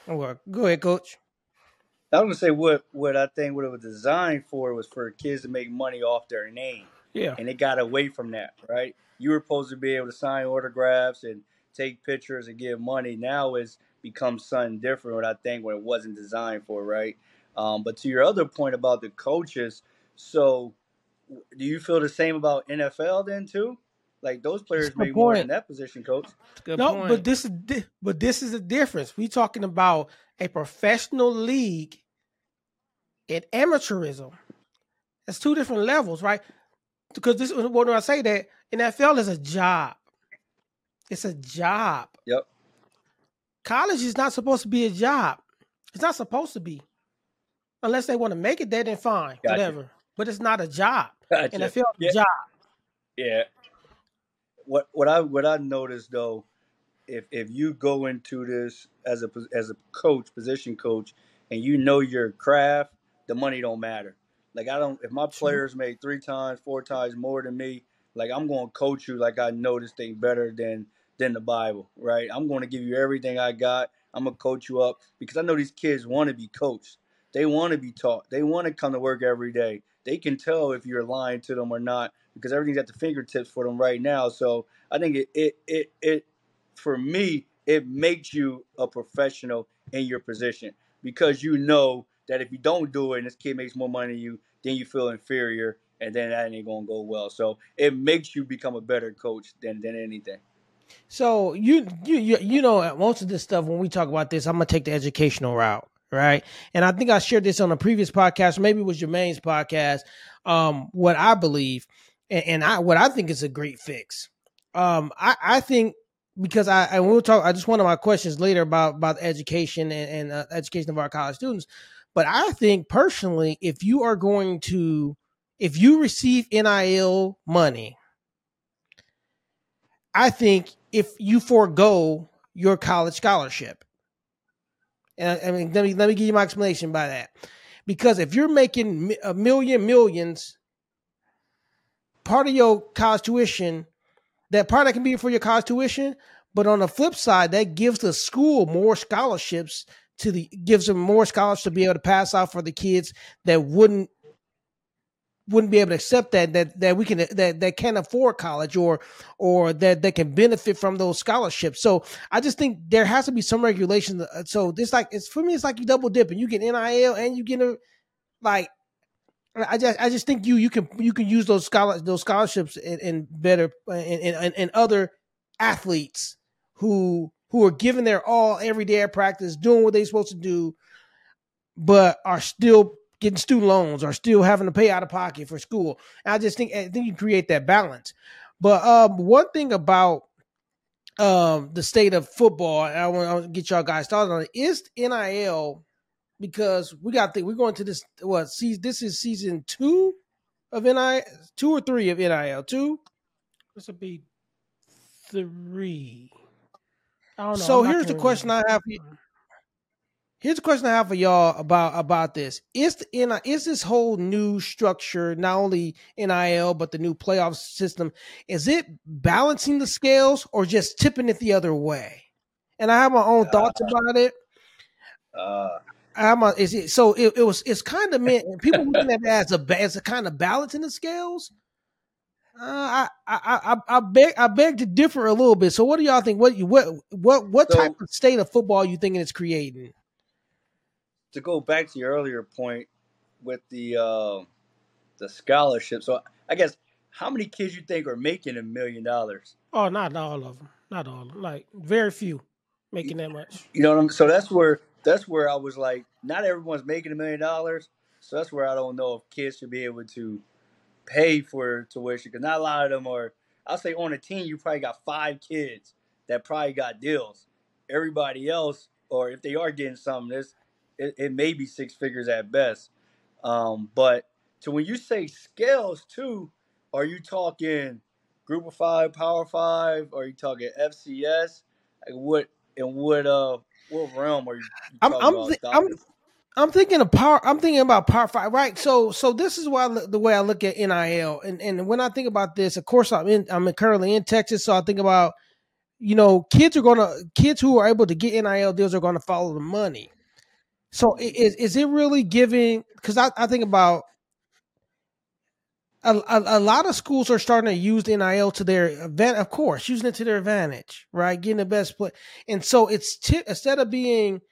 Speaker 1: oh, well, go ahead, coach.
Speaker 3: I was gonna say what what I think what it was designed for was for kids to make money off their name.
Speaker 2: Yeah.
Speaker 3: And it got away from that, right? You were supposed to be able to sign autographs and take pictures and give money. Now it's become something different. What I think what it wasn't designed for, right? Um, but to your other point about the coaches, so do you feel the same about NFL then too? Like those players make more than that position coach.
Speaker 2: no, point. but this is but this is the difference. We talking about a professional league and amateurism. That's two different levels, right? Because this when I say that NFL is a job. It's a job.
Speaker 3: Yep.
Speaker 2: College is not supposed to be a job. It's not supposed to be. Unless they want to make it there, then fine, gotcha. whatever. But it's not a job. Gotcha. NFL yeah. job.
Speaker 3: Yeah. What what I what I noticed though, if if you go into this as a as a coach, position coach, and you know your craft, the money don't matter. Like I don't if my players made three times, four times more than me, like I'm going to coach you like I know this thing better than than the Bible, right? I'm going to give you everything I got. I'm gonna coach you up because I know these kids want to be coached. They want to be taught. They want to come to work every day. They can tell if you're lying to them or not because everything's at the fingertips for them right now. So I think it it it, it for me it makes you a professional in your position because you know that if you don't do it and this kid makes more money than you, then you feel inferior and then that ain't gonna go well. So it makes you become a better coach than than anything.
Speaker 1: So you you you, you know most of this stuff when we talk about this, I'm gonna take the educational route, right? And I think I shared this on a previous podcast, maybe it was Jermaine's podcast. Um, what I believe and, and I what I think is a great fix. Um, I I think because I and we'll talk. I just one of my questions later about about education and, and uh, education of our college students. But I think personally, if you are going to if you receive NIL money, I think if you forego your college scholarship, and I mean, let me let me give you my explanation by that. Because if you're making a million millions, part of your college tuition, that part that can be for your college tuition, but on the flip side, that gives the school more scholarships to the gives them more scholarships to be able to pass out for the kids that wouldn't wouldn't be able to accept that that that we can that that can't afford college or or that that can benefit from those scholarships. So I just think there has to be some regulation. Uh, so this like it's for me, it's like you double dipping. You get NIL and you get a like. I just I just think you you can you can use those scholar those scholarships in, in better in, in, in other athletes who who are giving their all every day at practice, doing what they're supposed to do, but are still getting student loans or still having to pay out of pocket for school. And I just think I think you create that balance. But um, one thing about um, the state of football, I want to get y'all guys started on it, is NIL because we got the, we're going to this what see this is season two of NIL two or three of NIL two
Speaker 2: This would be three. I don't know.
Speaker 1: So
Speaker 2: I'm
Speaker 1: here's the question
Speaker 2: remember.
Speaker 1: I have. For. Here's the question I have for y'all about about this. Is the NI is this whole new structure not only NIL but the new playoff system? Is it balancing the scales or just tipping it the other way? And I have my own thoughts about it.
Speaker 3: Uh,
Speaker 1: I'm a, is it so? It, it was. It's kind of *laughs* meant. People looking at it as a as a kind of balance in the scales. Uh, I, I I beg I beg to differ a little bit. So, what do y'all think? What you what what what
Speaker 3: So-
Speaker 1: type of state of football you thinking it's creating?
Speaker 3: to go back to your earlier point with the uh, the scholarship. So I guess how many kids you think are making a million dollars?
Speaker 2: Oh, not all of them. Not all of them. Like very few making that much.
Speaker 3: You know what I'm so that's where that's where I was like, not everyone's making a million dollars. So that's where I don't know if kids should be able to pay for tuition because not a lot of them are. I'll say on a team, you probably got five kids that probably got deals. Everybody else, or if they are getting something, this it, it may be six figures at best. Um, but so when you say scales too, are you talking group of five, power five? Are you talking FCS? Like what in what uh what realm are you, you
Speaker 1: I'm I'm
Speaker 3: about?
Speaker 1: thi- I'm? I'm thinking of power. I'm thinking about power five, right? So so this is why the way I look at NIL, and and when I think about this, of course I'm in I'm currently in Texas, so I think about you know kids are gonna kids who are able to get NIL deals are to follow the money. So is is it really giving? Because I, I think about a, a, a lot of schools are starting to use NIL to their event, of course, using it to their advantage, right? Getting the best play, and so it's ti instead of being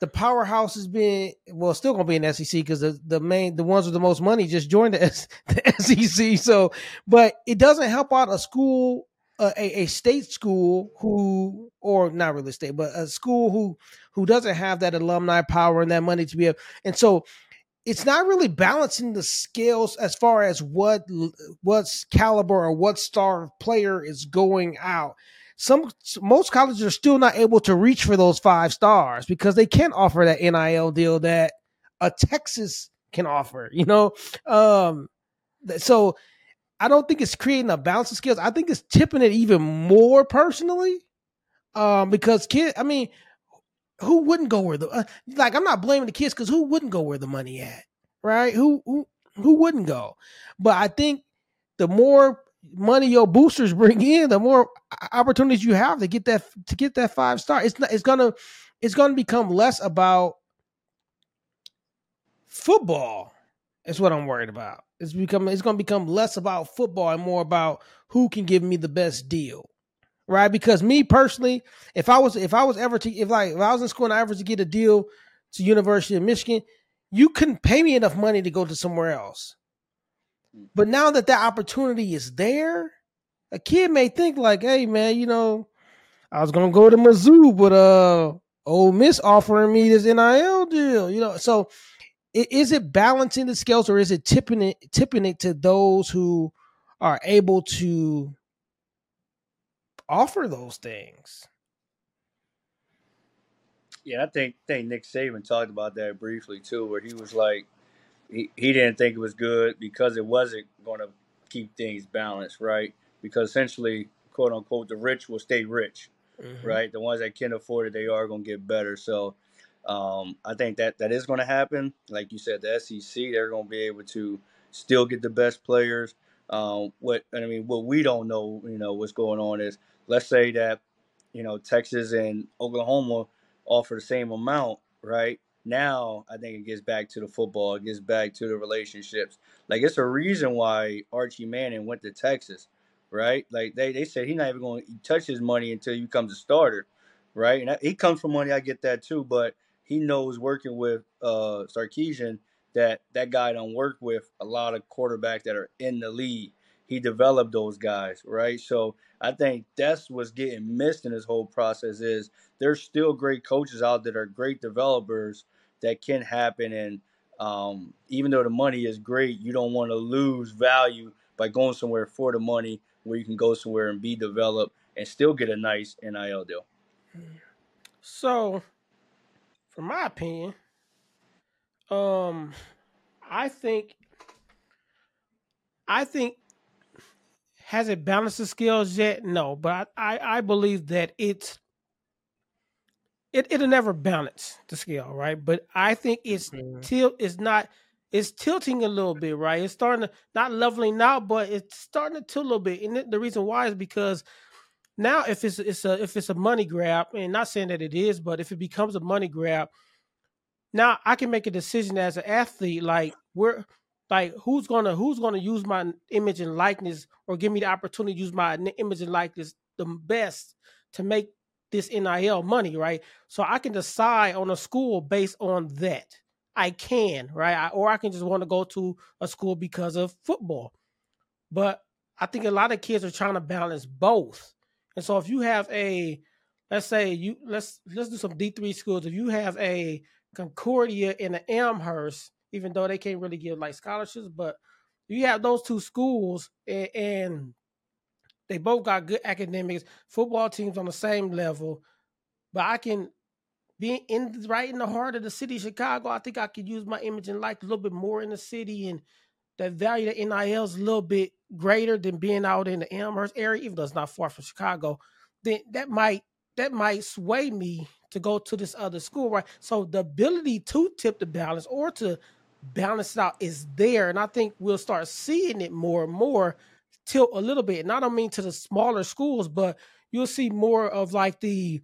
Speaker 1: the powerhouse is being well, still gonna be in SEC because the, the main the ones with the most money just joined the, S, *laughs* the SEC. So, but it doesn't help out a school, uh, a a state school who, or not really state, but a school who who doesn't have that alumni power and that money to be able. And so, it's not really balancing the scales as far as what what's caliber or what star player is going out some most colleges are still not able to reach for those five stars because they can't offer that NIL deal that a Texas can offer, you know. Um so I don't think it's creating a balance of skills. I think it's tipping it even more personally. Um because kid I mean who wouldn't go where the uh, like I'm not blaming the kids cuz who wouldn't go where the money at? Right? Who who who wouldn't go? But I think the more money your boosters bring in, the more opportunities you have to get that to get that five star. It's not. It's gonna. It's gonna become less about football. Is what I'm worried about. It's become. It's gonna become less about football and more about who can give me the best deal. Right? Because me personally, if I was if I was ever to if like if I was in school and I ever to get a deal to University of Michigan, you couldn't pay me enough money to go to somewhere else. But now that that opportunity is there, a kid may think like, "Hey, man, you know, I was gonna go to Mizzou, but uh, Ole Miss offering me this NIL deal." You know, so is it balancing the scales or is it tipping it tipping it to those who are able to offer those things?
Speaker 3: Yeah, I think think Nick Saban talked about that briefly too, where he was like, he, he didn't think it was good because it wasn't going to keep things balanced, right? Because essentially, quote unquote, the rich will stay rich, right? The ones that can afford it, they are going to get better. So, um, I think that that is going to happen. Like you said, the SEC, they're going to be able to still get the best players. Um, what and I mean, what we don't know, you know, what's going on is, let's say that, you know, Texas and Oklahoma offer the same amount, right? Now I think it gets back to the football, it gets back to the relationships. Like it's a reason why Archie Manning went to Texas, right? Like they, they said he's not even going to touch his money until you become the starter, right? And that, he comes from money, I get that too, but he knows working with uh Sarkisian that that guy don't work with a lot of quarterbacks that are in the league. He developed those guys, right? So I think that's what's getting missed in this whole process is there's still great coaches out that are great developers that can happen and um, even though the money is great, you don't want to lose value by going somewhere for the money where you can go somewhere and be developed and still get a nice NIL deal.
Speaker 2: So, from my opinion, um, I think, I think has it balanced the scales yet? No, but I, I believe that it's it it'll never balance the scale, right? But I think it's mm-hmm. tilt is not it's tilting a little bit, right? It's starting to not leveling out, but it's starting to tilt a little bit. And the reason why is because now if it's it's a if it's a money grab, and not saying that it is, but if it becomes a money grab, now I can make a decision as an athlete, like where like who's gonna who's gonna use my image and likeness or give me the opportunity to use my image and likeness the best to make this NIL money, right? So I can decide on a school based on that. I can, right? I, or I can just want to go to a school because of football. But I think a lot of kids are trying to balance both. And so if you have a let's say you let's let's do some D3 schools. If you have a Concordia and an Elmhurst, even though they can't really give like scholarships, but you have those two schools and, and they both got good academics, football teams on the same level. But I can be in right in the heart of the city of Chicago. I think I could use my image and like a little bit more in the city, and that value that NIL is a little bit greater than being out in the Elmhurst area, even though it's not far from Chicago. Then that might that might sway me to go to this other school, right? So the ability to tip the balance or to balance it out is there, and I think we'll start seeing it more and more tilt a little bit. And I don't mean to the smaller schools, but you'll see more of like the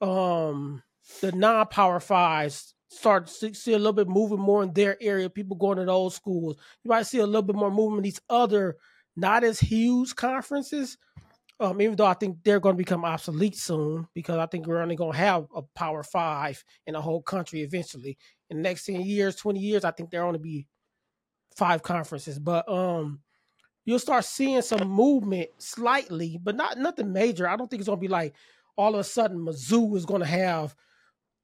Speaker 2: um the non-power fives start to see a little bit moving more in their area. People going to those schools. You might see a little bit more movement in these other not as huge conferences. Um, even though I think they're going to become obsolete soon because I think we're only going to have a power five in the whole country eventually. In the next 10 years, 20 years, I think there only be five conferences. But um you'll start seeing some movement slightly, but not nothing major. I don't think it's gonna be like all of a sudden Mizzou is gonna have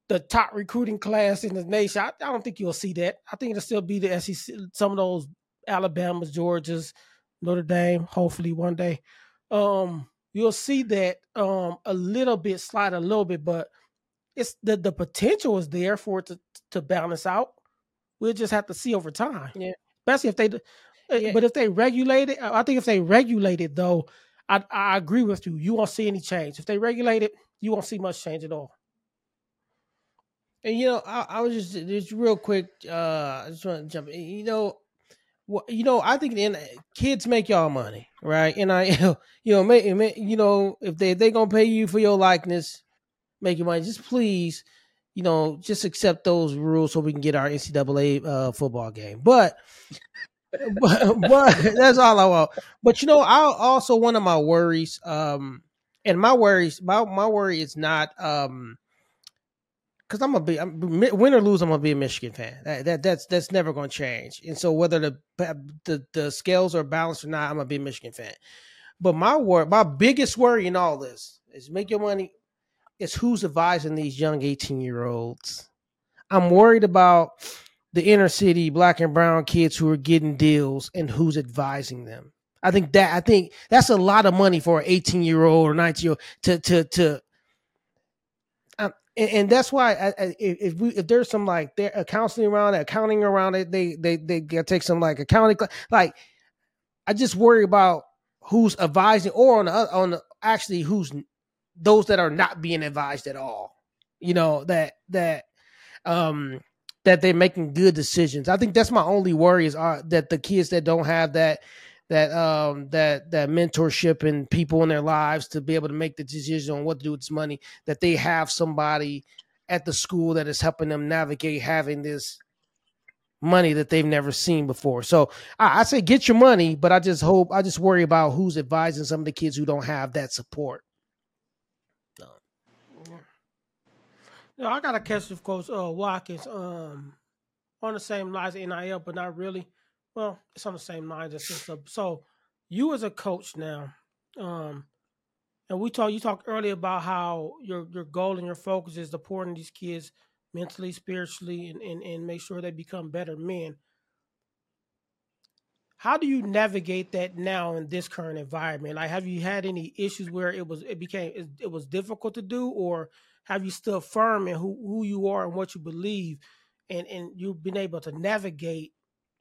Speaker 2: the top recruiting class in the nation. I, I, don't think you'll see that. I think it'll still be the SEC, some of those Alabamas, Georgias, Notre Dame, hopefully one day. Um, you'll see that um a little bit slide a little bit, but it's the the potential is there for it to to balance out. We'll just have to see over time.
Speaker 1: Yeah.
Speaker 2: Especially if they yeah. But if they regulate it, I think if they regulate it though, I, I agree with you. You won't see any change. If they regulate it, you won't see much change at all.
Speaker 1: And you know, I, I was just just real quick. Uh, I just want to jump. In. You know, what you know, I think in kids make y'all money, right? And I, *laughs* you know, make, you know, if they they gonna pay you for your likeness, make your money. Just please, you know, just accept those rules so we can get our NCAA uh, football game. But *laughs* but, but that's all I want. But you know, I also one of my worries, um, and my worries, my my worry is not um because I'm gonna be I'm, win or lose, I'm gonna be a Michigan fan. That, that that's that's never gonna change. And so whether the the the scales are balanced or not, I'm gonna be a Michigan fan. But my worry, my biggest worry in all this is make your money. Is who's advising these young 18 year olds. I'm worried about the inner city black and brown kids who are getting deals and who's advising them. I think that I think that's a lot of money for an 18 year old or 19 year old to to to. Um, and, and, that's why I, I, if we if there's some like there counseling around it, accounting around it, they they they take some like accounting like. I just worry about who's advising or on the on the, actually who's those that are not being advised at all. You know that that um that they're making good decisions. I think that's my only worry is uh, that the kids that don't have that that um that that mentorship and people in their lives to be able to make the decision on what to do with this money that they have somebody at the school that is helping them navigate having this money that they've never seen before. So I, I say get your money, but I just hope I just worry about who's advising some of the kids who don't have that support.
Speaker 2: Yeah, I got a catch of course uh Watkins um on the same lines as NIL, but not really. Well, it's on the same lines as system. So you as a coach now, um, and we talked you talked earlier about how your your goal and your focus is supporting these kids mentally, spiritually, and, and, and make sure they become better men. How do you navigate that now in this current environment? Like, have you had any issues where it was it became it, it was difficult to do, or have you stood firm in who, who you are and what you believe and, and you've been able to navigate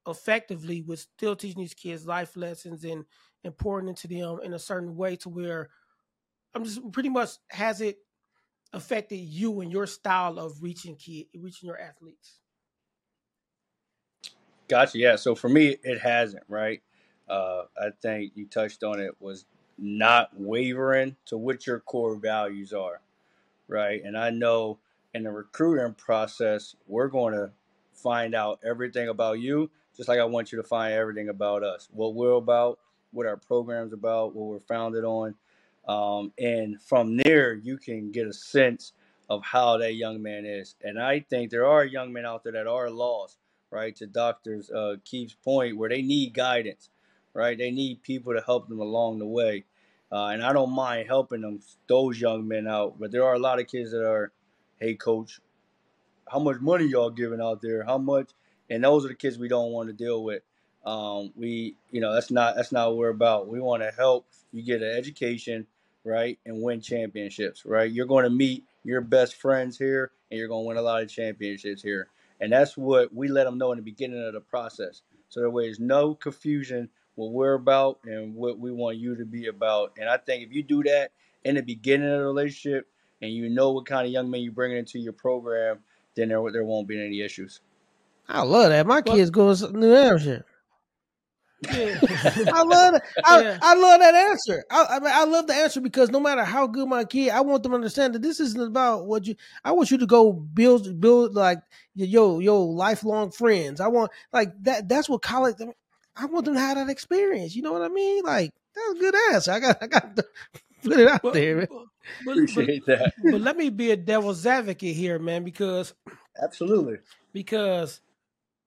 Speaker 2: effectively with still teaching these kids life lessons and and pouring into them in a certain way to where I'm just pretty much has it affected you and your style of reaching kid reaching your athletes?
Speaker 3: Gotcha. Yeah. So for me, it hasn't. Right. Uh, I think you touched on it was not wavering to what your core values are. Right. And I know in the recruiting process, we're going to find out everything about you, just like I want you to find everything about us. What we're about, what our program's about, what we're founded on. Um, and from there, you can get a sense of how that young man is. And I think there are young men out there that are lost, right? To Doctor's uh, Keith's point, where they need guidance, right? They need people to help them along the way. Uh, and I don't mind helping them, those young men out. But there are a lot of kids that are, hey, coach, how much money y'all giving out there? How much? And those are the kids we don't want to deal with. Um, we, you know, that's not that's not what we're about. We want to help you get an education, right, and win championships, right. You're going to meet your best friends here, and you're going to win a lot of championships here. And that's what we let them know in the beginning of the process. So there was no confusion what we're about and what we want you to be about. And I think if you do that in the beginning of the relationship and you know what kind of young man you're bringing into your program, then there, there won't be any issues.
Speaker 1: I love that. My kids go to New Hampshire. Yeah. *laughs* I love that. I, yeah. I love that answer. I, I, mean, I love the answer because no matter how good my kid, I want them to understand that this isn't about what you. I want you to go build, build like yo, yo, lifelong friends. I want like that. That's what college. I, want them to have that experience. You know what I mean? Like that's a good answer. I got, I got to *laughs* put it out
Speaker 2: but,
Speaker 1: there. Man.
Speaker 3: But, Appreciate but, that.
Speaker 2: But let me be a devil's advocate here, man, because
Speaker 3: absolutely
Speaker 2: because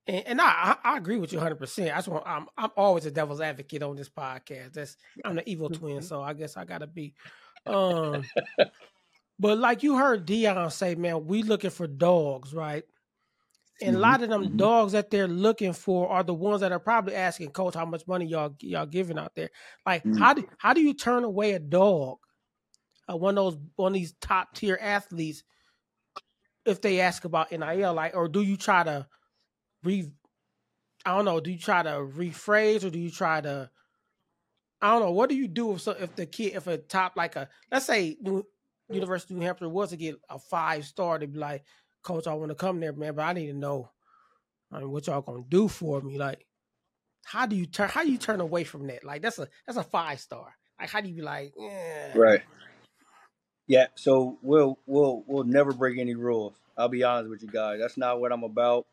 Speaker 2: and, and I, I agree with you 100. percent I just want I'm I'm always a devil's advocate on this podcast. That's I'm the evil twin, mm-hmm. so I guess I gotta be. Um, *laughs* but like you heard Deion say, man, we looking for dogs, right? And a mm-hmm. lot of them mm-hmm. dogs that they're looking for are the ones that are probably asking coach how much money y'all y'all giving out there. Like mm-hmm. how do how do you turn away a dog, uh, one of those one of these top tier athletes, if they ask about NIL, like, or do you try to re I don't know, do you try to rephrase or do you try to I don't know, what do you do if so if the kid if a top like a let's say University of New Hampshire was to get a five star to be like, Coach, I want to come there, man, but I need to know I mean what y'all gonna do for me. Like how do you turn how do you turn away from that? Like that's a that's a five star. Like how do you be like.
Speaker 3: Right. Yeah, so we'll we'll we'll never break any rules. I'll be honest with you guys. That's not what I'm about.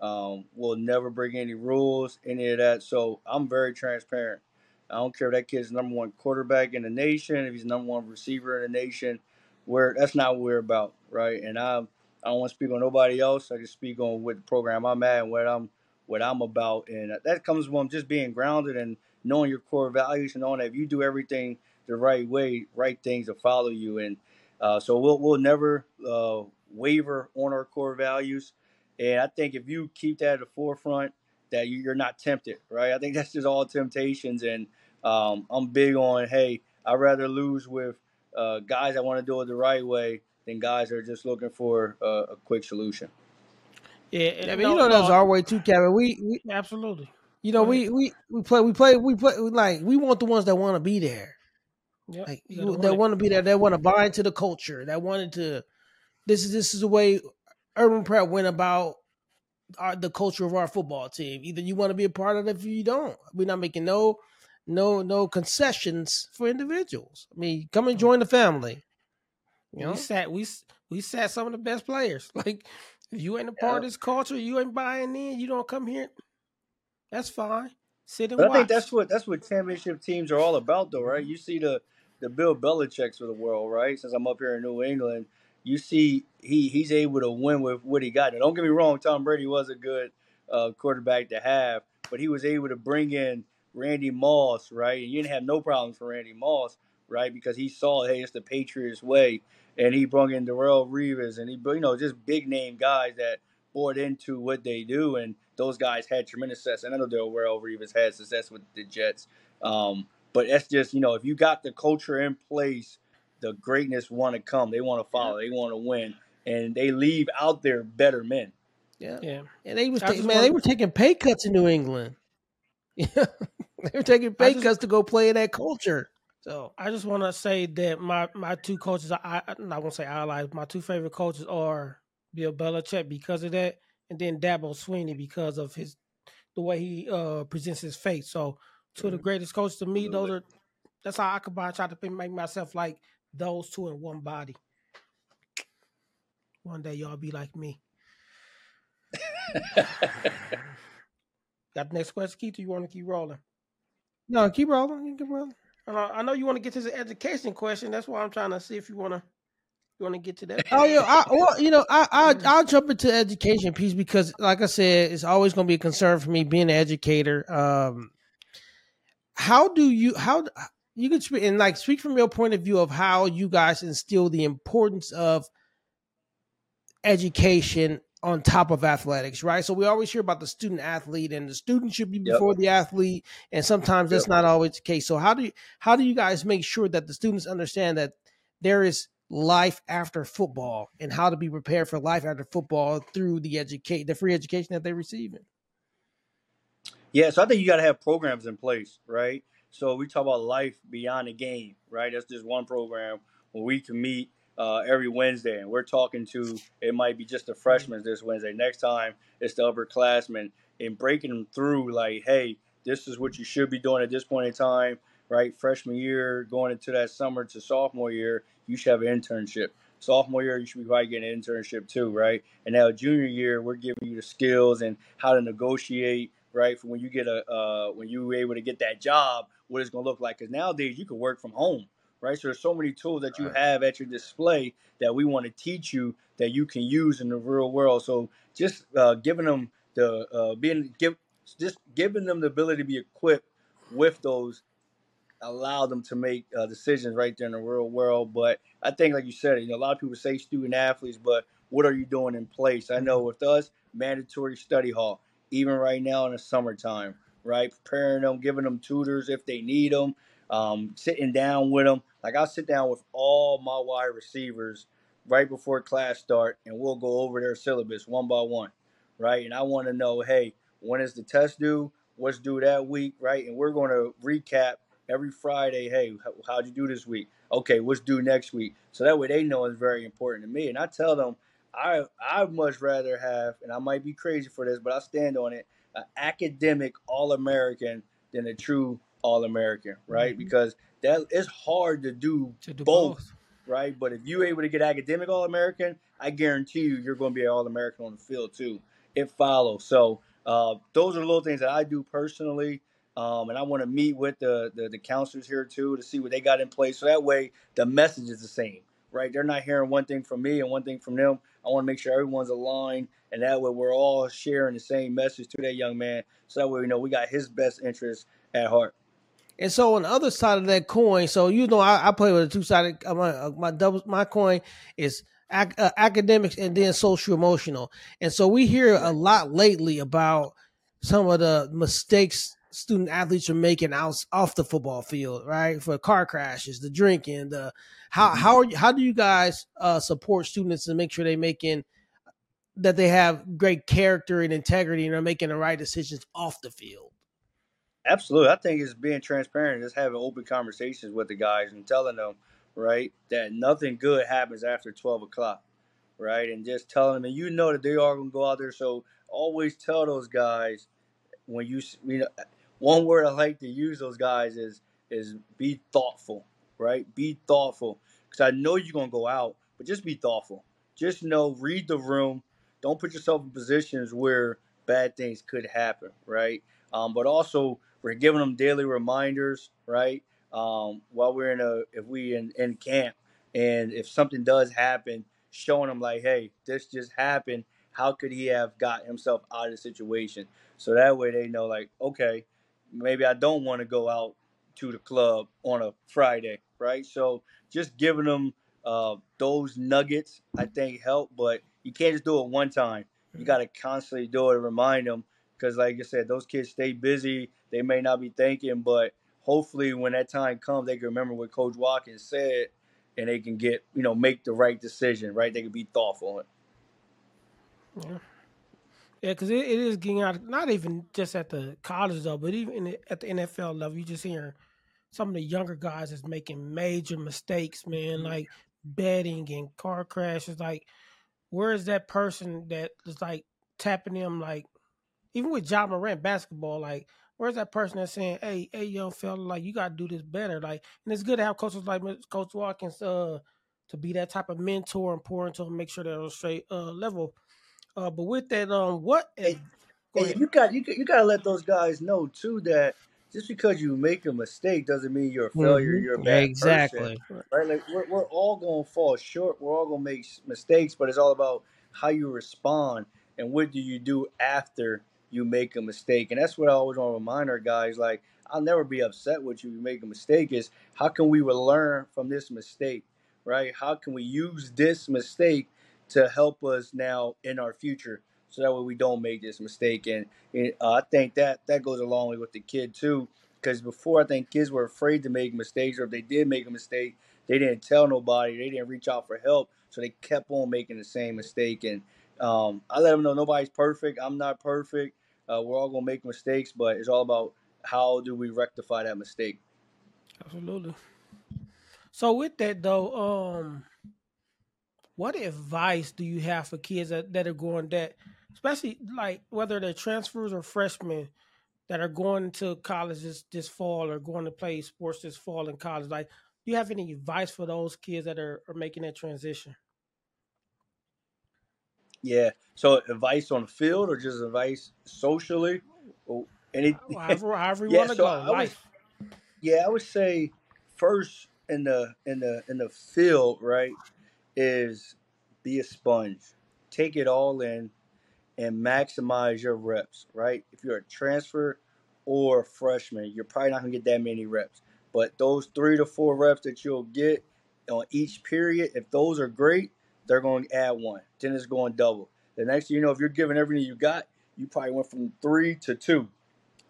Speaker 3: Um, we'll never break any rules, any of that. So I'm very transparent. I don't care if that kid's number one quarterback in the nation, if he's number one receiver in the nation. Where that's not what we're about, right? And I I don't want to speak on nobody else. I can speak on what the program I'm at and what I'm what I'm about, and that comes from just being grounded and knowing your core values and knowing that if you do everything the right way, right things will follow you. And uh, so we'll we'll never uh, waver on our core values. And I think if you keep that at the forefront, that you're not tempted, right? I think that's just all temptations. And um, I'm big on, hey, I'd rather lose with uh, guys that want to do it the right way than guys that are just looking for a, a quick solution.
Speaker 1: Yeah, I mean, no, you know that's no, our way too, Kevin. We, we
Speaker 2: absolutely.
Speaker 1: You know, we, we we play, we play, we play. Like we want the ones that want to be there. Yeah, like that want to be there. That want to buy into the culture. That wanted to. This is this is the way Urban Prep went about our, the culture of our football team. Either you want to be a part of it, or you don't. We're not making no no no concessions for individuals. I mean, come and join the family.
Speaker 2: You know? We sat we we sat some of the best players. *laughs* Like if you ain't a part yeah. of this culture, you ain't buying in. You don't come here. That's fine. Sit and
Speaker 3: but
Speaker 2: watch.
Speaker 3: I think that's what that's what championship teams are all about, though, right? You see the the Bill Belichick's of the world, right? Since I'm up here in New England, you see he he's able to win with what he got. Now, don't get me wrong, Tom Brady was a good uh, quarterback to have, but he was able to bring in Randy Moss, right? And you didn't have no problems for Randy Moss, right? Because he saw, hey, it's the Patriots way, and he brought in Darrelle Revis, and he, you know, just big name guys that bought into what they do, and those guys had tremendous success. And I know Darrelle Revis had success with the Jets, um, but that's just, you know, if you got the culture in place the greatness want to come. They want to follow. Yeah. They want to win, and they leave out there better men.
Speaker 1: Yeah, yeah. And they was ta- man, they were taking pay cuts in New England.
Speaker 2: Yeah. *laughs*
Speaker 1: they were taking pay
Speaker 2: just-
Speaker 1: cuts to go play in that culture. So
Speaker 2: I just want to say that my my two coaches, I, I I'm not gonna say allies. My two favorite coaches are Bill Belichick because of that, and then Dabo Swinney because of his the way he uh presents his face. So two of the greatest coaches to me, those are that's how I combine try to make myself like those two in one body. One day y'all be like me. *laughs* Got the next question, Keith? Or you want to keep rolling?
Speaker 1: no, keep rolling. Keep rolling.
Speaker 2: Uh, I know you want to get to the education question. That's why I'm trying to see if you want to you want to get to that.
Speaker 1: Oh yeah, I, well, you know, I, I I'll jump into the education piece because, like I said, it's always going to be a concern for me being an educator. Um, how do you how you can speak and like speak from your point of view of how you guys instill the importance of education on top of athletics, right? So we always hear about the student athlete, and the student should be
Speaker 3: Yep.
Speaker 1: before the athlete, and sometimes that's
Speaker 3: Yep.
Speaker 1: not always the case. So how do you how do you guys make sure that the students understand that there is life after football and how to be prepared for life after football through the educate the free education that they're receiving?
Speaker 3: Yeah, so I think you got to have programs in place, right? So we talk about life beyond the game, right? That's just one program where we can meet uh, every Wednesday, and we're talking to it might be just the freshmen this Wednesday. Next time it's the upperclassmen, and breaking them through like, hey, this is what you should be doing at this point in time, right? Freshman year, going into that summer to sophomore year, you should have an internship. Sophomore year, you should be probably getting an internship too, right? And now junior year, we're giving you the skills and how to negotiate, right? For when you get a uh, when you were able to get that job, what it's going to look like. Because nowadays you can work from home, right? So there's so many tools that you have at your display that we want to teach you that you can use in the real world. So just uh, giving them the uh, being give just giving them the ability to be equipped with those allow them to make uh, decisions right there in the real world. But I think, like you said, you know, a lot of people say student athletes, but what are you doing in place? I know with us, mandatory study hall, even right now in the summertime, right? Preparing them, giving them tutors if they need them, um, sitting down with them. Like I'll sit down with all my wide receivers right before class start, and we'll go over their syllabus one by one, right? And I want to know, hey, when is the test due? What's due that week, right? And we're going to recap every Friday. Hey, how, how'd you do this week? Okay, what's due next week? So that way they know it's very important to me. And I tell them, I I'd much rather have, and I might be crazy for this, but I stand on it, an academic All American than a true All American, right?
Speaker 2: Mhm.
Speaker 3: Because that it's hard to do
Speaker 2: To do
Speaker 3: both,
Speaker 2: both.
Speaker 3: right? But if you're able to get academic All American, I guarantee you, you're going to be an All American on the field too. It follows. So uh, those are the little things that I do personally. Um, and I want to meet with the, the the counselors here too to see what they got in place. So that way the message is the same, right? They're not hearing one thing from me and one thing from them. I want to make sure everyone's aligned, and that way we're all sharing the same message to that young man. So that way we know we got his best interest at heart.
Speaker 1: And so on the other side of that coin, so you know, I, I play with a two sided. Uh, my uh, my double my coin is ac- uh, academics and then social emotional. And so we hear a lot lately about some of the mistakes student athletes are making out off the football field, right? For car crashes, the drinking, the how how are you, how do you guys uh, support students and make sure they making that they have great character and integrity and are making the right decisions off the field?
Speaker 3: Absolutely. I think it's being transparent, just having open conversations with the guys and telling them, right, that nothing good happens after 12 o'clock, right? And just telling them, and you know that they are going to go out there. So always tell those guys when you, you know, one word I like to use those guys is, is be thoughtful, right? Be thoughtful. Because I know you're going to go out, but just be thoughtful. Just know, read the room. Don't put yourself in positions where bad things could happen, right? Um, but also, we're giving them daily reminders, right? Um, while we're in a, if we in, in camp, and if something does happen, showing them like, hey, this just happened. How could he have got himself out of the situation? So that way they know, like, okay, maybe I don't want to go out to the club on a Friday, right? So just giving them uh, those nuggets, I think, help. But you can't just do it one time. You got to constantly do it and remind them because, like I said, those kids stay busy. They may not be thinking, but hopefully, when that time comes, they can remember what Coach Watkins said, and they can get you know make the right decision. Right? They can be thoughtful.
Speaker 2: Yeah. Yeah, because it, it is getting out. Not even just at the college level, but even at the NFL level, you just hear some of the younger guys is making major mistakes, man, mm-hmm. like betting and car crashes. Like, where is that person that is like tapping them? Like, even with Ja Morant basketball, like, where's that person that's saying, "Hey, hey, young fella, like, you got to do this better." Like, and it's good to have coaches like Coach Watkins uh, to be that type of mentor and pour into them, make sure they're on a straight uh, level. Uh, but with that, um, what?
Speaker 3: Hey, hey, you got you you got to let those guys know too that just because you make a mistake doesn't mean you're a failure. Mm-hmm. You're a bad exactly. person, right? Like we're, we're all going to fall short. We're all going to make mistakes, but it's all about how you respond and what do you do after you make a mistake. And that's what I always want to remind our guys. Like I'll never be upset with you if you make a mistake. Is how can we learn from this mistake, right? How can we use this mistake to help us now in our future? so that way we don't make this mistake. And, and uh, I think that that goes along with the kid too, because before I think kids were afraid to make mistakes, or if they did make a mistake, they didn't tell nobody, they didn't reach out for help, so they kept on making the same mistake. And um, I let them know nobody's perfect. I'm not perfect. Uh, we're all gonna make mistakes, but it's all about how do we rectify that mistake.
Speaker 2: Absolutely. So with that though, um, what advice do you have for kids that, that are going that especially like whether they're transfers or freshmen that are going to college this, this fall or going to play sports this fall in college. Like, do you have any advice for those kids that are, are making that transition?
Speaker 3: Yeah. So advice on the field or just advice socially? Or any oh, *laughs*
Speaker 2: however, however you yeah, want to so go. Life.
Speaker 3: Would, yeah, I would say first in the in the in the field, right, is be a sponge. Take it all in and maximize your reps, right? If you're a transfer or a freshman, you're probably not going to get that many reps. But those three to four reps that you'll get on each period, if those are great, they're going to add one. Then it's going double. The next thing you know, if you're giving everything you got, you probably went from three to two.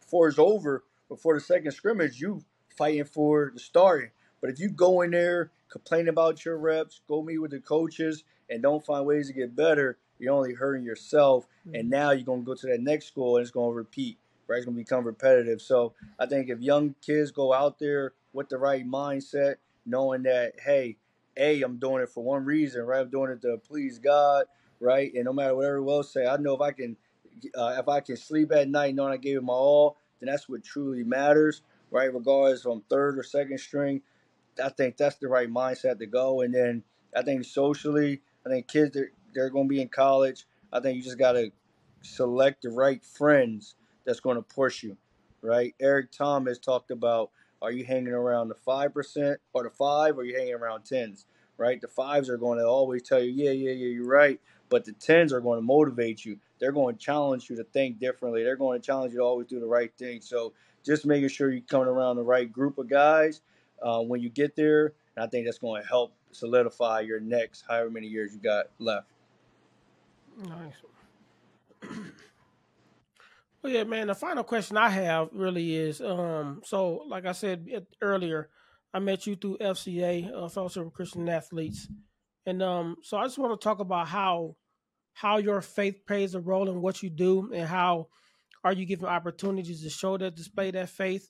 Speaker 3: Four is over, before the second scrimmage, you fighting for the starting. But if you go in there, complain about your reps, go meet with the coaches, and don't find ways to get better, you're only hurting yourself. And mm-hmm. now you're going to go to that next school and it's going to repeat, right? It's going to become repetitive. So I think if young kids go out there with the right mindset, knowing that, hey, A, I'm doing it for one reason, right? I'm doing it to please God, right? And no matter what everyone else say, I know if I can, uh, if I can sleep at night knowing I gave it my all, then that's what truly matters, right? Regardless I'm third or second string, I think that's the right mindset to go. And then I think socially, I think kids they're going to be in college. I think you just got to select the right friends that's going to push you, right? Eric Thomas talked about are you hanging around the 5% or the 5 or are you hanging around 10s, right? The 5s are going to always tell you, yeah, yeah, yeah, you're right. But the 10s are going to motivate you. They're going to challenge you to think differently. They're going to challenge you to always do the right thing. So just making sure you're coming around the right group of guys uh, when you get there. And I think that's going to help solidify your next however many years you got left.
Speaker 2: Nice. *clears throat* well, yeah, man. The final question I have really is, um, so like I said earlier, I met you through FCA, uh, Fellowship of Christian Athletes, and um, so I just want to talk about how how your faith plays a role in what you do, and how are you given opportunities to show that display that faith,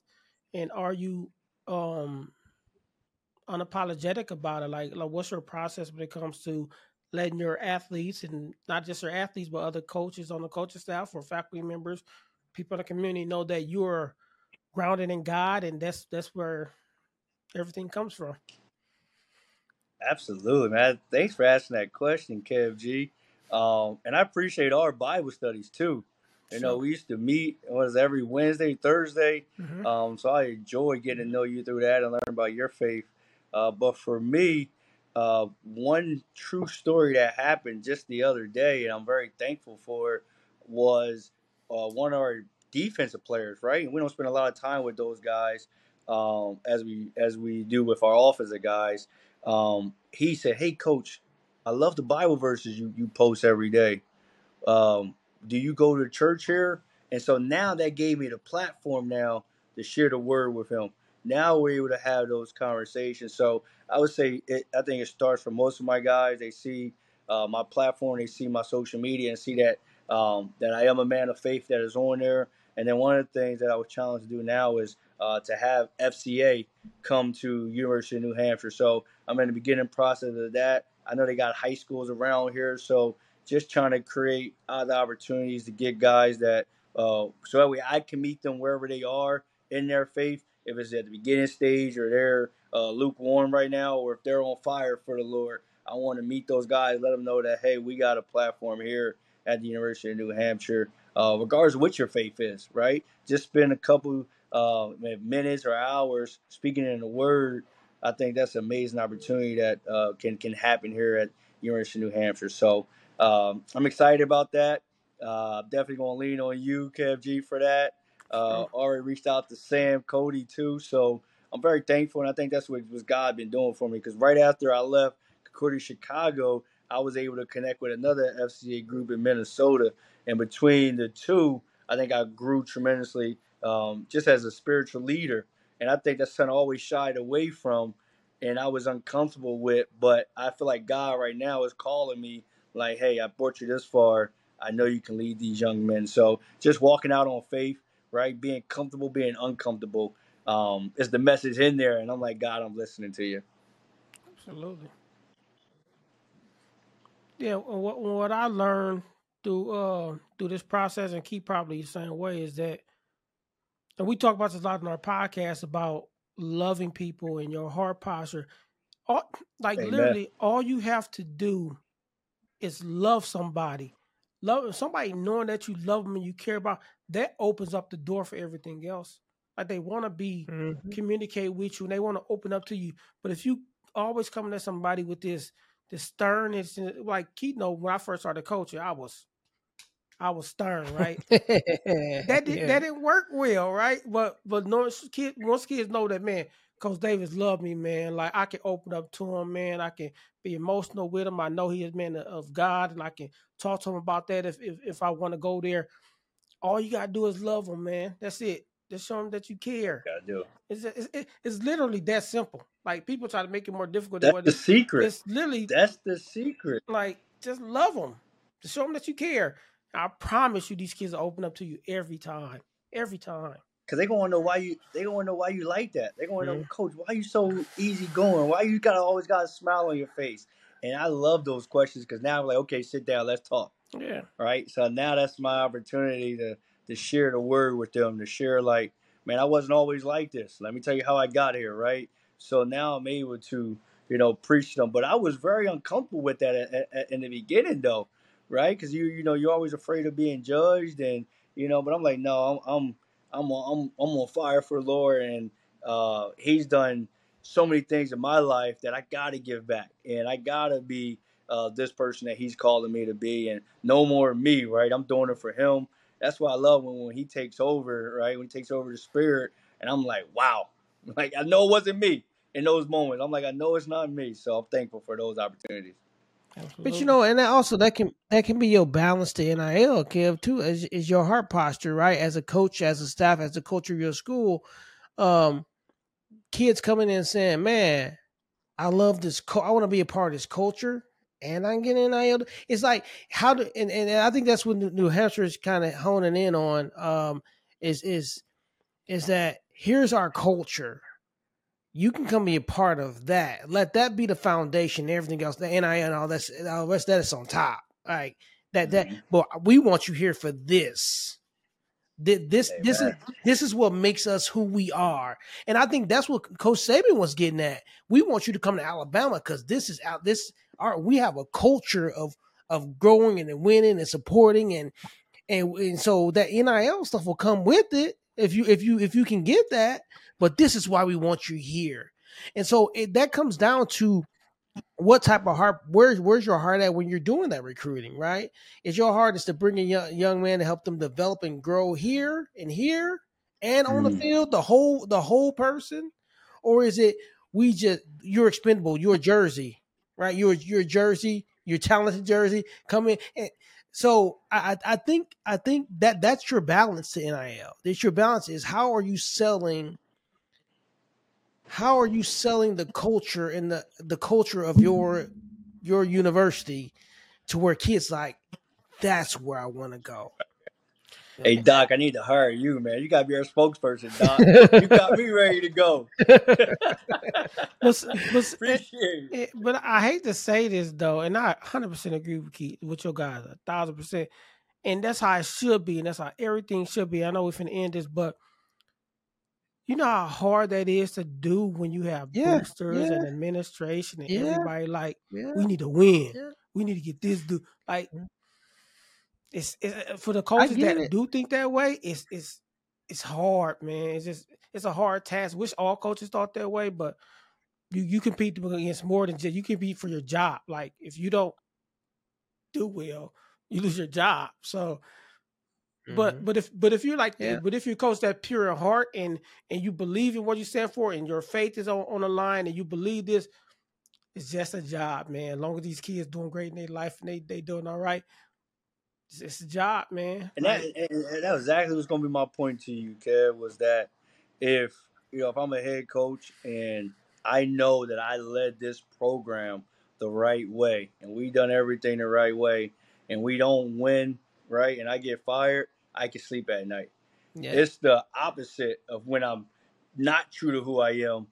Speaker 2: and are you um unapologetic about it? Like, like what's your process when it comes to letting your athletes and not just your athletes, but other coaches on the coaching staff or faculty members, people in the community know that you're grounded in God, and that's that's where everything comes from.
Speaker 3: Absolutely, man. Thanks for asking that question, KFG. Um, and I appreciate our Bible studies too. You know, we used to meet was every Wednesday, Thursday. Mm-hmm. Um, so I enjoy getting to know you through that and learn about your faith. Uh, but for me, uh, one true story that happened just the other day, and I'm very thankful for it, was uh, one of our defensive players, right? And we don't spend a lot of time with those guys um, as we as we do with our offensive guys. Um, he said, "Hey, coach, I love the Bible verses you you post every day. Um, do you go to church here?" And so now that gave me the platform now to share the word with him. Now we're able to have those conversations. So I would say it, I think it starts for most of my guys. They see uh, my platform, they see my social media, and see that um, that I am a man of faith that is on there. And then one of the things that I was challenged to do now is uh, to have FCA come to University of New Hampshire. So I'm in the beginning process of that. I know they got high schools around here, so just trying to create other opportunities to get guys that uh, so that way I can meet them wherever they are in their faith. If it's at the beginning stage or they're uh, lukewarm right now, or if they're on fire for the Lord, I want to meet those guys, let them know that hey, we got a platform here at the University of New Hampshire, uh, regardless of what your faith is, right? Just spend a couple uh, minutes or hours speaking in the Word. I think that's an amazing opportunity that uh, can can happen here at University of New Hampshire. So um, I'm excited about that. Uh, definitely going to lean on you, Kev G, for that. Uh, already reached out to Sam Cody too, so I'm very thankful, and I think that's what, what God been doing for me. Because right after I left Concordia Chicago, I was able to connect with another FCA group in Minnesota, and between the two, I think I grew tremendously um, just as a spiritual leader. And I think that's something I always shied away from, and I was uncomfortable with. But I feel like God right now is calling me, like, "Hey, I brought you this far. I know you can lead these young men." So just walking out on faith right? Being comfortable, being uncomfortable um, is the message in there. And I'm like, God, I'm listening to you.
Speaker 2: Absolutely. Yeah, what what I learned through uh through this process and keep probably the same way is that, and we talk about this a lot in our podcast about loving people and your heart posture. All, like
Speaker 3: Amen.
Speaker 2: literally, all you have to do is love somebody love somebody knowing that you love them and you care about that opens up the door for everything else. Like they want to be
Speaker 1: Mhm.
Speaker 2: communicate with you and they want to open up to you. But if you always coming at somebody with this this sternness, and like Keaton, when I first started coaching, I was I was stern, right? *laughs* that did,
Speaker 1: Yeah.
Speaker 2: that didn't work well, right? But but no kid once kids know that man, Coach Davis loved me, man. Like I can open up to him, man. I can be emotional with him. I know he is man of God, and I can talk to him about that if if, if I want to go there. All you gotta do is love him, man. That's it. Just show him that you care.
Speaker 3: Gotta do.
Speaker 2: It's it's, it's literally that simple. Like people try to make it more difficult than
Speaker 3: That's
Speaker 2: what
Speaker 3: the secret.
Speaker 2: It's literally
Speaker 3: That's the secret.
Speaker 2: like just love them. Just show them that you care. I promise you, these kids will open up to you every time. Every time.
Speaker 3: Cause they gonna know why you. They gonna know why you like that. They gonna know,
Speaker 2: Mhm.
Speaker 3: Coach, why you so easy going? Why you gotta always got a smile on your face? And I love those questions because now I'm like, okay, sit down, let's talk.
Speaker 2: Yeah.
Speaker 3: right? So now that's my opportunity to to share the word with them, to share like, man, I wasn't always like this. Let me tell you how I got here, right? So now I'm able to, you know, preach them. But I was very uncomfortable with that at, at, in the beginning, though, right? Because you you know you're always afraid of being judged, and you know. But I'm like, no, I'm I'm I'm on, I'm, I'm on fire for the Lord, and uh, He's done so many things in my life that I got to give back, and I gotta be uh, this person that He's calling me to be, and no more me, right? I'm doing it for Him. That's why I love when when He takes over, right? When He takes over the Spirit, and I'm like, wow, *laughs* like I know it wasn't me in those moments. I'm like, I know it's not me, so I'm thankful for those opportunities.
Speaker 2: Absolutely.
Speaker 1: But you know, and that also that can that can be your balance to NIL, Kev, too, is, is your heart posture, right? As a coach, as a staff, as a coach of your school, um, kids coming in saying, "Man, I love this. Co- I want to be a part of this culture." And I'm getting NIL. It's like how do and, and I think that's what New- New Hampshire is kind of honing in on. Um, is is is that here's our culture. You can come be a part of that. Let that be the foundation. Everything else, the NIL and all that's all the rest of that is on top. Like that that
Speaker 3: Mhm.
Speaker 1: but we want you here for this. Thi- This this is this is what makes us who we are. And I think that's what Coach Saban was getting at. We want you to come to Alabama because this is out this our we have a culture of of growing and winning and supporting and and, and so that NIL stuff will come with it if you if you if you can get that. But this is why we want you here. And so it, that comes down to what type of heart where's where's your heart at when you're doing that recruiting right is your heart is to bring a young, young man to help them develop and grow here and here and on the
Speaker 3: Mm.
Speaker 1: field the whole the whole person or is it we just you're expendable you're jersey right you're you're jersey you're talented jersey come in and so I, I think I think that that's your balance to NIL. That's your balance is how are you selling how are you selling the culture and the the culture of your your university to where kids like That's where I want to go.
Speaker 3: Hey Doc, I need to hire you, man. You gotta be our spokesperson, Doc. you got me ready to go.
Speaker 2: But, s- but, *laughs*
Speaker 3: Appreciate it.
Speaker 2: Eh, but I hate to say this though, and I 100% agree with Keith, with your guys, a thousand percent. And that's how it should be, and that's how everything should be. I know we're finna end this, but you know how hard that is to do when you have
Speaker 1: Yeah,
Speaker 2: boosters
Speaker 1: yeah.
Speaker 2: and administration and
Speaker 1: Yeah.
Speaker 2: everybody like,
Speaker 1: Yeah.
Speaker 2: we need to win.
Speaker 1: Yeah.
Speaker 2: We need to get this do like
Speaker 1: Yeah.
Speaker 2: It's, it's for the coaches that
Speaker 1: it.
Speaker 2: do think that way, it's it's it's hard, man. It's just it's a hard task. Wish all coaches thought that way, but you you compete against more than just you compete for your job. Like if you don't do well, you lose your job. So but
Speaker 1: Mhm.
Speaker 2: but if but if you're like
Speaker 1: Yeah.
Speaker 2: but if you coach that pure heart and and you believe in what you stand for and your faith is on, on the line and you believe this, it's just a job, man. As long as these kids doing great in their life and they they doing all right, it's, a job, man.
Speaker 3: And that, and, and that was exactly what's going to be my point to you, Kev, was that if you know if I'm a head coach and I know that I led this program the right way and we done everything the right way and we don't win right and I get fired, I can sleep at night.
Speaker 1: yeah.
Speaker 3: It's the opposite of when I'm not true to who I am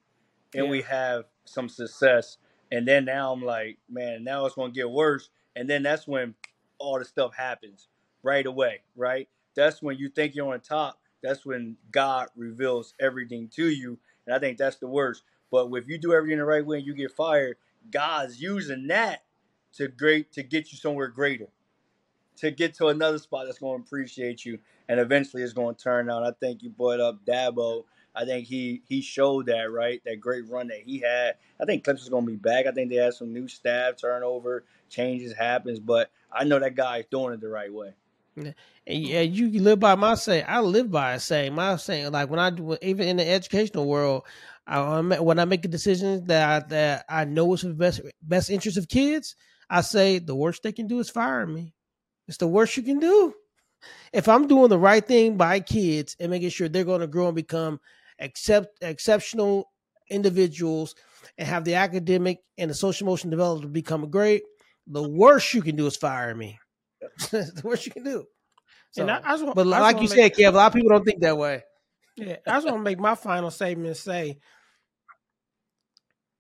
Speaker 3: and we have some success. And then now I'm like, man, now it's going to get worse. And then that's when all the stuff happens right away, right? That's when you think you're on top. That's when God reveals everything to you. And I think that's the worst. But if you do everything the right way and you get fired, God's using that to great to get you somewhere greater, to get to another spot that's going to appreciate you, and eventually it's going to turn out. I think you brought up Dabo. I think he he showed that right, that great run that he had. I think Clips is going to be back. I think they had some new staff turnover, changes happens, but I know that guy's doing it the right way.
Speaker 1: And yeah, you live by my saying. I live by a saying. My saying, like when I do, even in the educational world, I, when I make a decision that I, that I know is for the best best interest of kids, I say the worst they can do is fire me. It's the worst you can do. If I'm doing the right thing by kids and making sure they're going to grow and become accept exceptional individuals and have the academic and the social emotional development to become great, the worst you can do is fire me. *laughs* the worst you can do.
Speaker 2: and I, I just want,
Speaker 1: but
Speaker 2: I just
Speaker 1: like you
Speaker 2: make-
Speaker 1: said, Kev, a lot of people don't think that way.
Speaker 2: Yeah, I just want to make my final statement say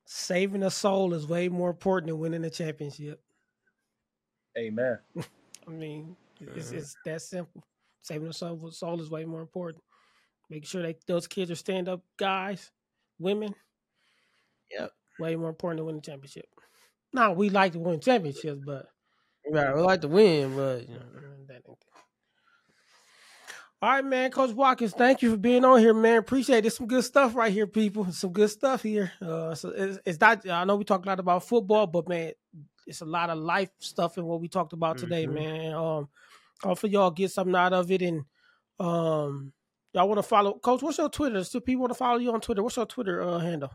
Speaker 2: saving a soul is way more important than winning a championship.
Speaker 3: Amen. *laughs*
Speaker 2: I mean, it's,
Speaker 1: Mhm.
Speaker 2: it's that simple. Saving a soul, soul is way more important. Making sure that those kids are stand up guys, women.
Speaker 1: Yep.
Speaker 2: Way more important than winning a championship. Now, we like to win championships, but
Speaker 1: Right, we like to win, but you know.
Speaker 2: That ain't- All right, man. Coach Watkins, thank you for being on here, man. Appreciate it. Some good stuff right here, people. Some good stuff here. Uh, so it's, it's not. I know we talked a lot about football, but man, it's a lot of life stuff in what we talked about today,
Speaker 1: Mhm.
Speaker 2: man. Um, hopefully y'all get something out of it, and um, y'all want to follow Coach. What's your Twitter? Still people want to follow you on Twitter. What's your Twitter uh, handle?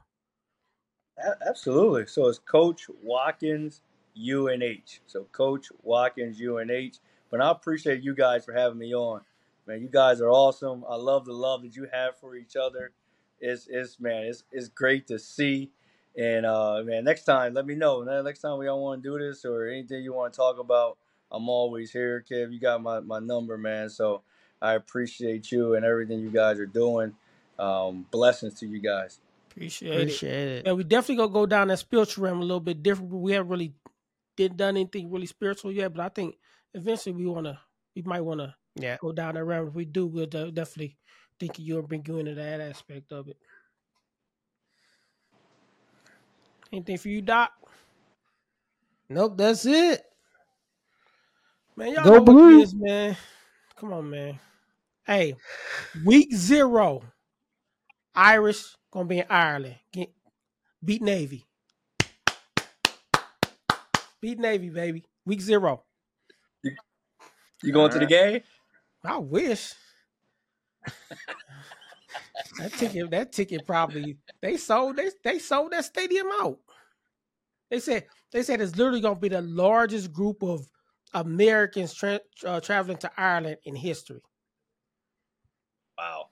Speaker 3: A- Absolutely. So it's Coach Watkins UNH. So Coach Watkins UNH. But I appreciate you guys for having me on. Man, you guys are awesome. I love the love that you have for each other. It's it's man, it's it's great to see. And uh man, next time let me know. Next time we all want to do this or anything you want to talk about, I'm always here, Kev. You got my, my number, man. So I appreciate you and everything you guys are doing. Um, blessings to you guys.
Speaker 2: Appreciate, it.
Speaker 1: appreciate it.
Speaker 2: Yeah, we definitely gonna go down that spiritual realm a little bit different. We haven't really did done anything really spiritual yet. But I think eventually we wanna, we might wanna
Speaker 1: Yeah.
Speaker 2: go down that realm. If we do, we'll definitely think of you and bring you into that aspect of it. Anything for you, Doc?
Speaker 1: Nope, that's it.
Speaker 2: Man, y'all
Speaker 1: Go
Speaker 2: know what
Speaker 1: Blue.
Speaker 2: it is, man. Come on, man. Hey, week zero, Irish gonna be in Ireland. Get, beat Navy. Beat Navy, baby. Week zero.
Speaker 3: You going to the game?
Speaker 2: I wish. that ticket, that ticket probably they sold they they sold that stadium out. They said they said it's literally gonna be the largest group of Americans tra- uh, traveling to Ireland in history.
Speaker 3: Wow.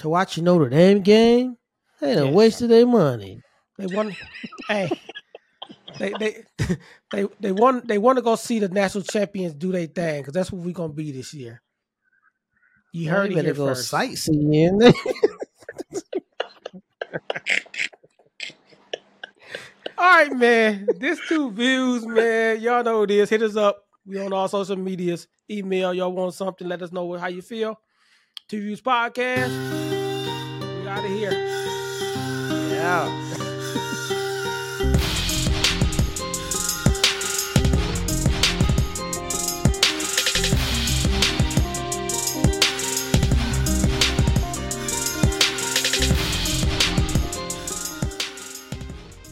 Speaker 1: To watch a Notre Dame game, they done
Speaker 2: Yes.
Speaker 1: wasted their money.
Speaker 2: They won. hey, they they *laughs* they they want they want to go see the national champions do their thing because that's what we're gonna be this year. You
Speaker 1: Well,
Speaker 2: heard
Speaker 1: you
Speaker 2: it
Speaker 1: better
Speaker 2: here
Speaker 1: go
Speaker 2: first.
Speaker 1: sightseeing. *laughs*
Speaker 2: All right, man. This TuVues, man. Y'all know what it is. Hit us up. We on all social medias. Email. Y'all want something? Let us know how you feel. TuVues podcast. We out of here.
Speaker 1: yeah.